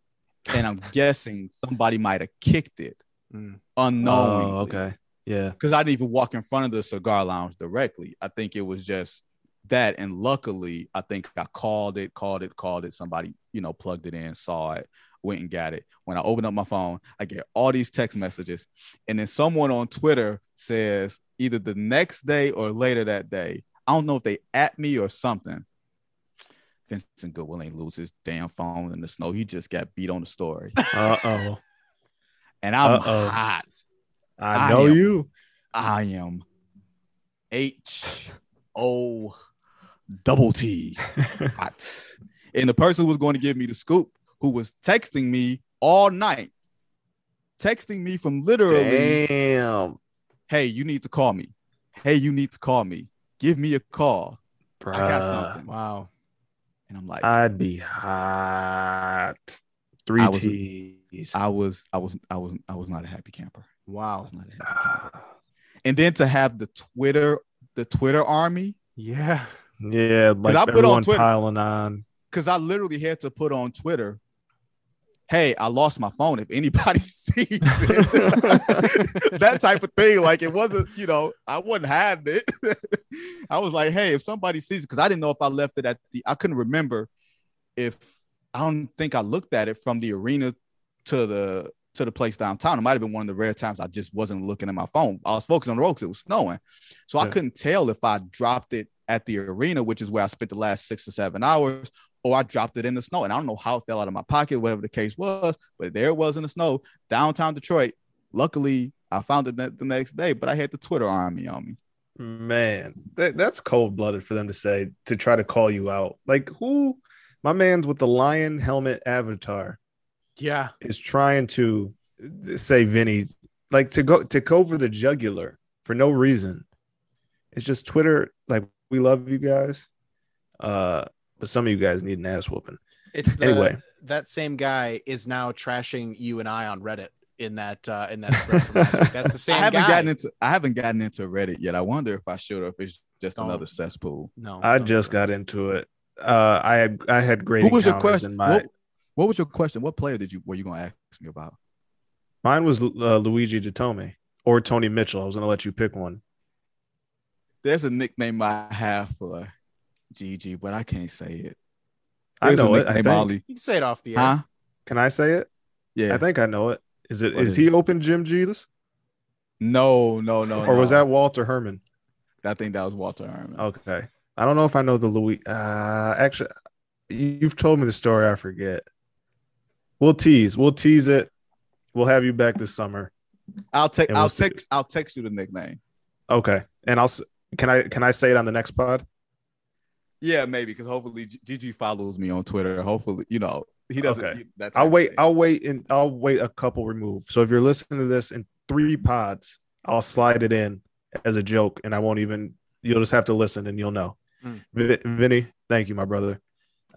And I'm guessing somebody might have kicked it Mm. unknowingly. Oh, okay. Yeah. Because I didn't even walk in front of the cigar lounge directly. I think it was just that. And luckily, I think I called it, called it, called it. Somebody, you know, plugged it in, saw it, went and got it. When I opened up my phone, I get all these text messages. And then someone on Twitter says either the next day or later that day, I don't know if they at me or something. Vincent Goodwill ain't lose his damn phone in the snow. He just got beat on the story. Uh oh. And I'm Uh-oh. hot. I I know am- you. I am H O double T hot. And the person who was going to give me the scoop, who was texting me all night, texting me from literally, Damn. hey, you need to call me. Hey, you need to call me. Give me a call. I got something. Wow. And I'm like, I'd be hot. Three I was- T's. I was, I was, I was, I was not a happy camper. I Wow. was not a happy camper. And then to have the Twitter, the Twitter army, Yeah. yeah, like I put on everyone Twitter- piling on. because I literally had to put on Twitter, "Hey, I lost my phone. If anybody sees it, that type of thing. Like it wasn't, you know, I wasn't hiding it. I was like, "Hey, if somebody sees it," because I didn't know if I left it at the. I couldn't remember if I don't think I looked at it from the arena to the to the place downtown. It might have been one of the rare times I just wasn't looking at my phone. I was focused on the road because it was snowing, so I couldn't tell if I dropped it at the arena, which is where I spent the last six or seven hours, or I dropped it in the snow. And I don't know how it fell out of my pocket, whatever the case was, but there it was in the snow, downtown Detroit. Luckily, I found it the the next day, but I had the Twitter army on me. Man, that, that's cold blooded for them to say to try to call you out. Like who My man's with the lion helmet avatar Yeah. is trying to say Vinny like to go to cover the jugular for no reason. It's just Twitter. Like we love you guys, uh, but some of you guys need an ass whooping. It's the, Anyway. that same guy is now trashing you and I on Reddit in that uh in that from. That's the same I haven't guy. gotten into I haven't gotten into Reddit yet. I wonder if I should or if it's just Don't. another cesspool. no, I just got into it. Uh, I had I had great. Who was your question? My, What, what was your question? What player did you were you gonna ask me about? Mine was uh, Luigi Datome or Tony Mitchell. I was gonna let you pick one. There's a nickname I have for GG, but I can't say it. I There's a know it. I nickname think. Ollie. You can say it off the air. Huh? Can I say it? Yeah. I think I know it. Is it? What Is is he it? open Jim Jesus no, no, no. or was that Walter Herrmann? I think that was Walter Herrmann. Okay. I don't know if I know the Louis. Uh, actually, you- you've told me the story. I forget. We'll tease. We'll tease it. We'll have you back this summer. I'll take And we'll I'll see. text I'll text you the nickname. Okay. And I'll. Can I? Can I say it on the next pod? Yeah, maybe because hopefully G- GG follows me on Twitter. Hopefully, you know, he doesn't Okay. he- I'll wait. I'll wait. And I'll wait a couple remove. So if you're listening to this in three pods, I'll slide it in as a joke, and I won't even. You'll just have to listen, and you'll know. Mm. Vi- Vinny, thank you, my brother.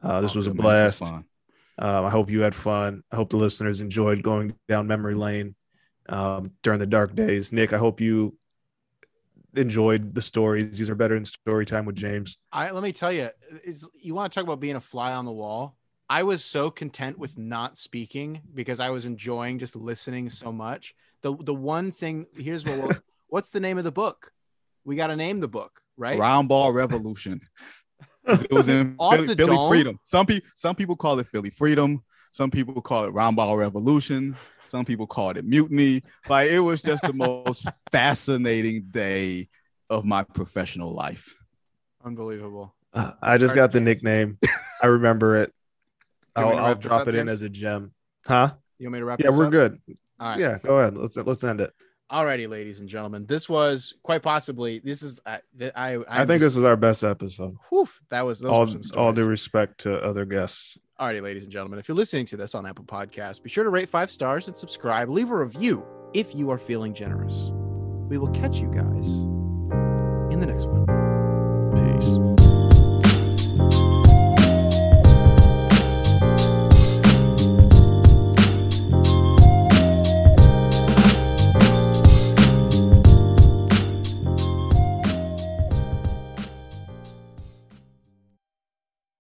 Uh, this Oh, was a man. Blast. Um, I hope you had fun. I hope the listeners enjoyed going down memory lane um, during the dark days. Nick, I hope you enjoyed the stories. These are better than story time with James. I let me tell you, is you want to talk about being a fly on the wall? I was so content with not speaking because I was enjoying just listening so much. The the one thing here's what we'll- what's the name of the book? We got to name the book, right? Round ball revolution. it was in Off Philly, the Philly freedom. Some people some people call it Philly freedom. Some people call it round ball revolution. Some people called it mutiny. Like it was just the most fascinating day of my professional life. Unbelievable. Uh, I just got the nickname. I remember it. Do you want I'll, I'll drop up, it in James? as a gem. Huh? You want me to wrap? Yeah, this we're up? good. All right. Yeah, go ahead. Let's let's end it. Alrighty, ladies and gentlemen, this was quite possibly this is I I i think this is our best episode. whew, that was those All some all due respect to other guests. Alrighty, ladies and gentlemen, if you're listening to this on Apple Podcasts, be sure to rate five stars and subscribe. Leave a review if you are feeling generous. We will catch you guys in the next one.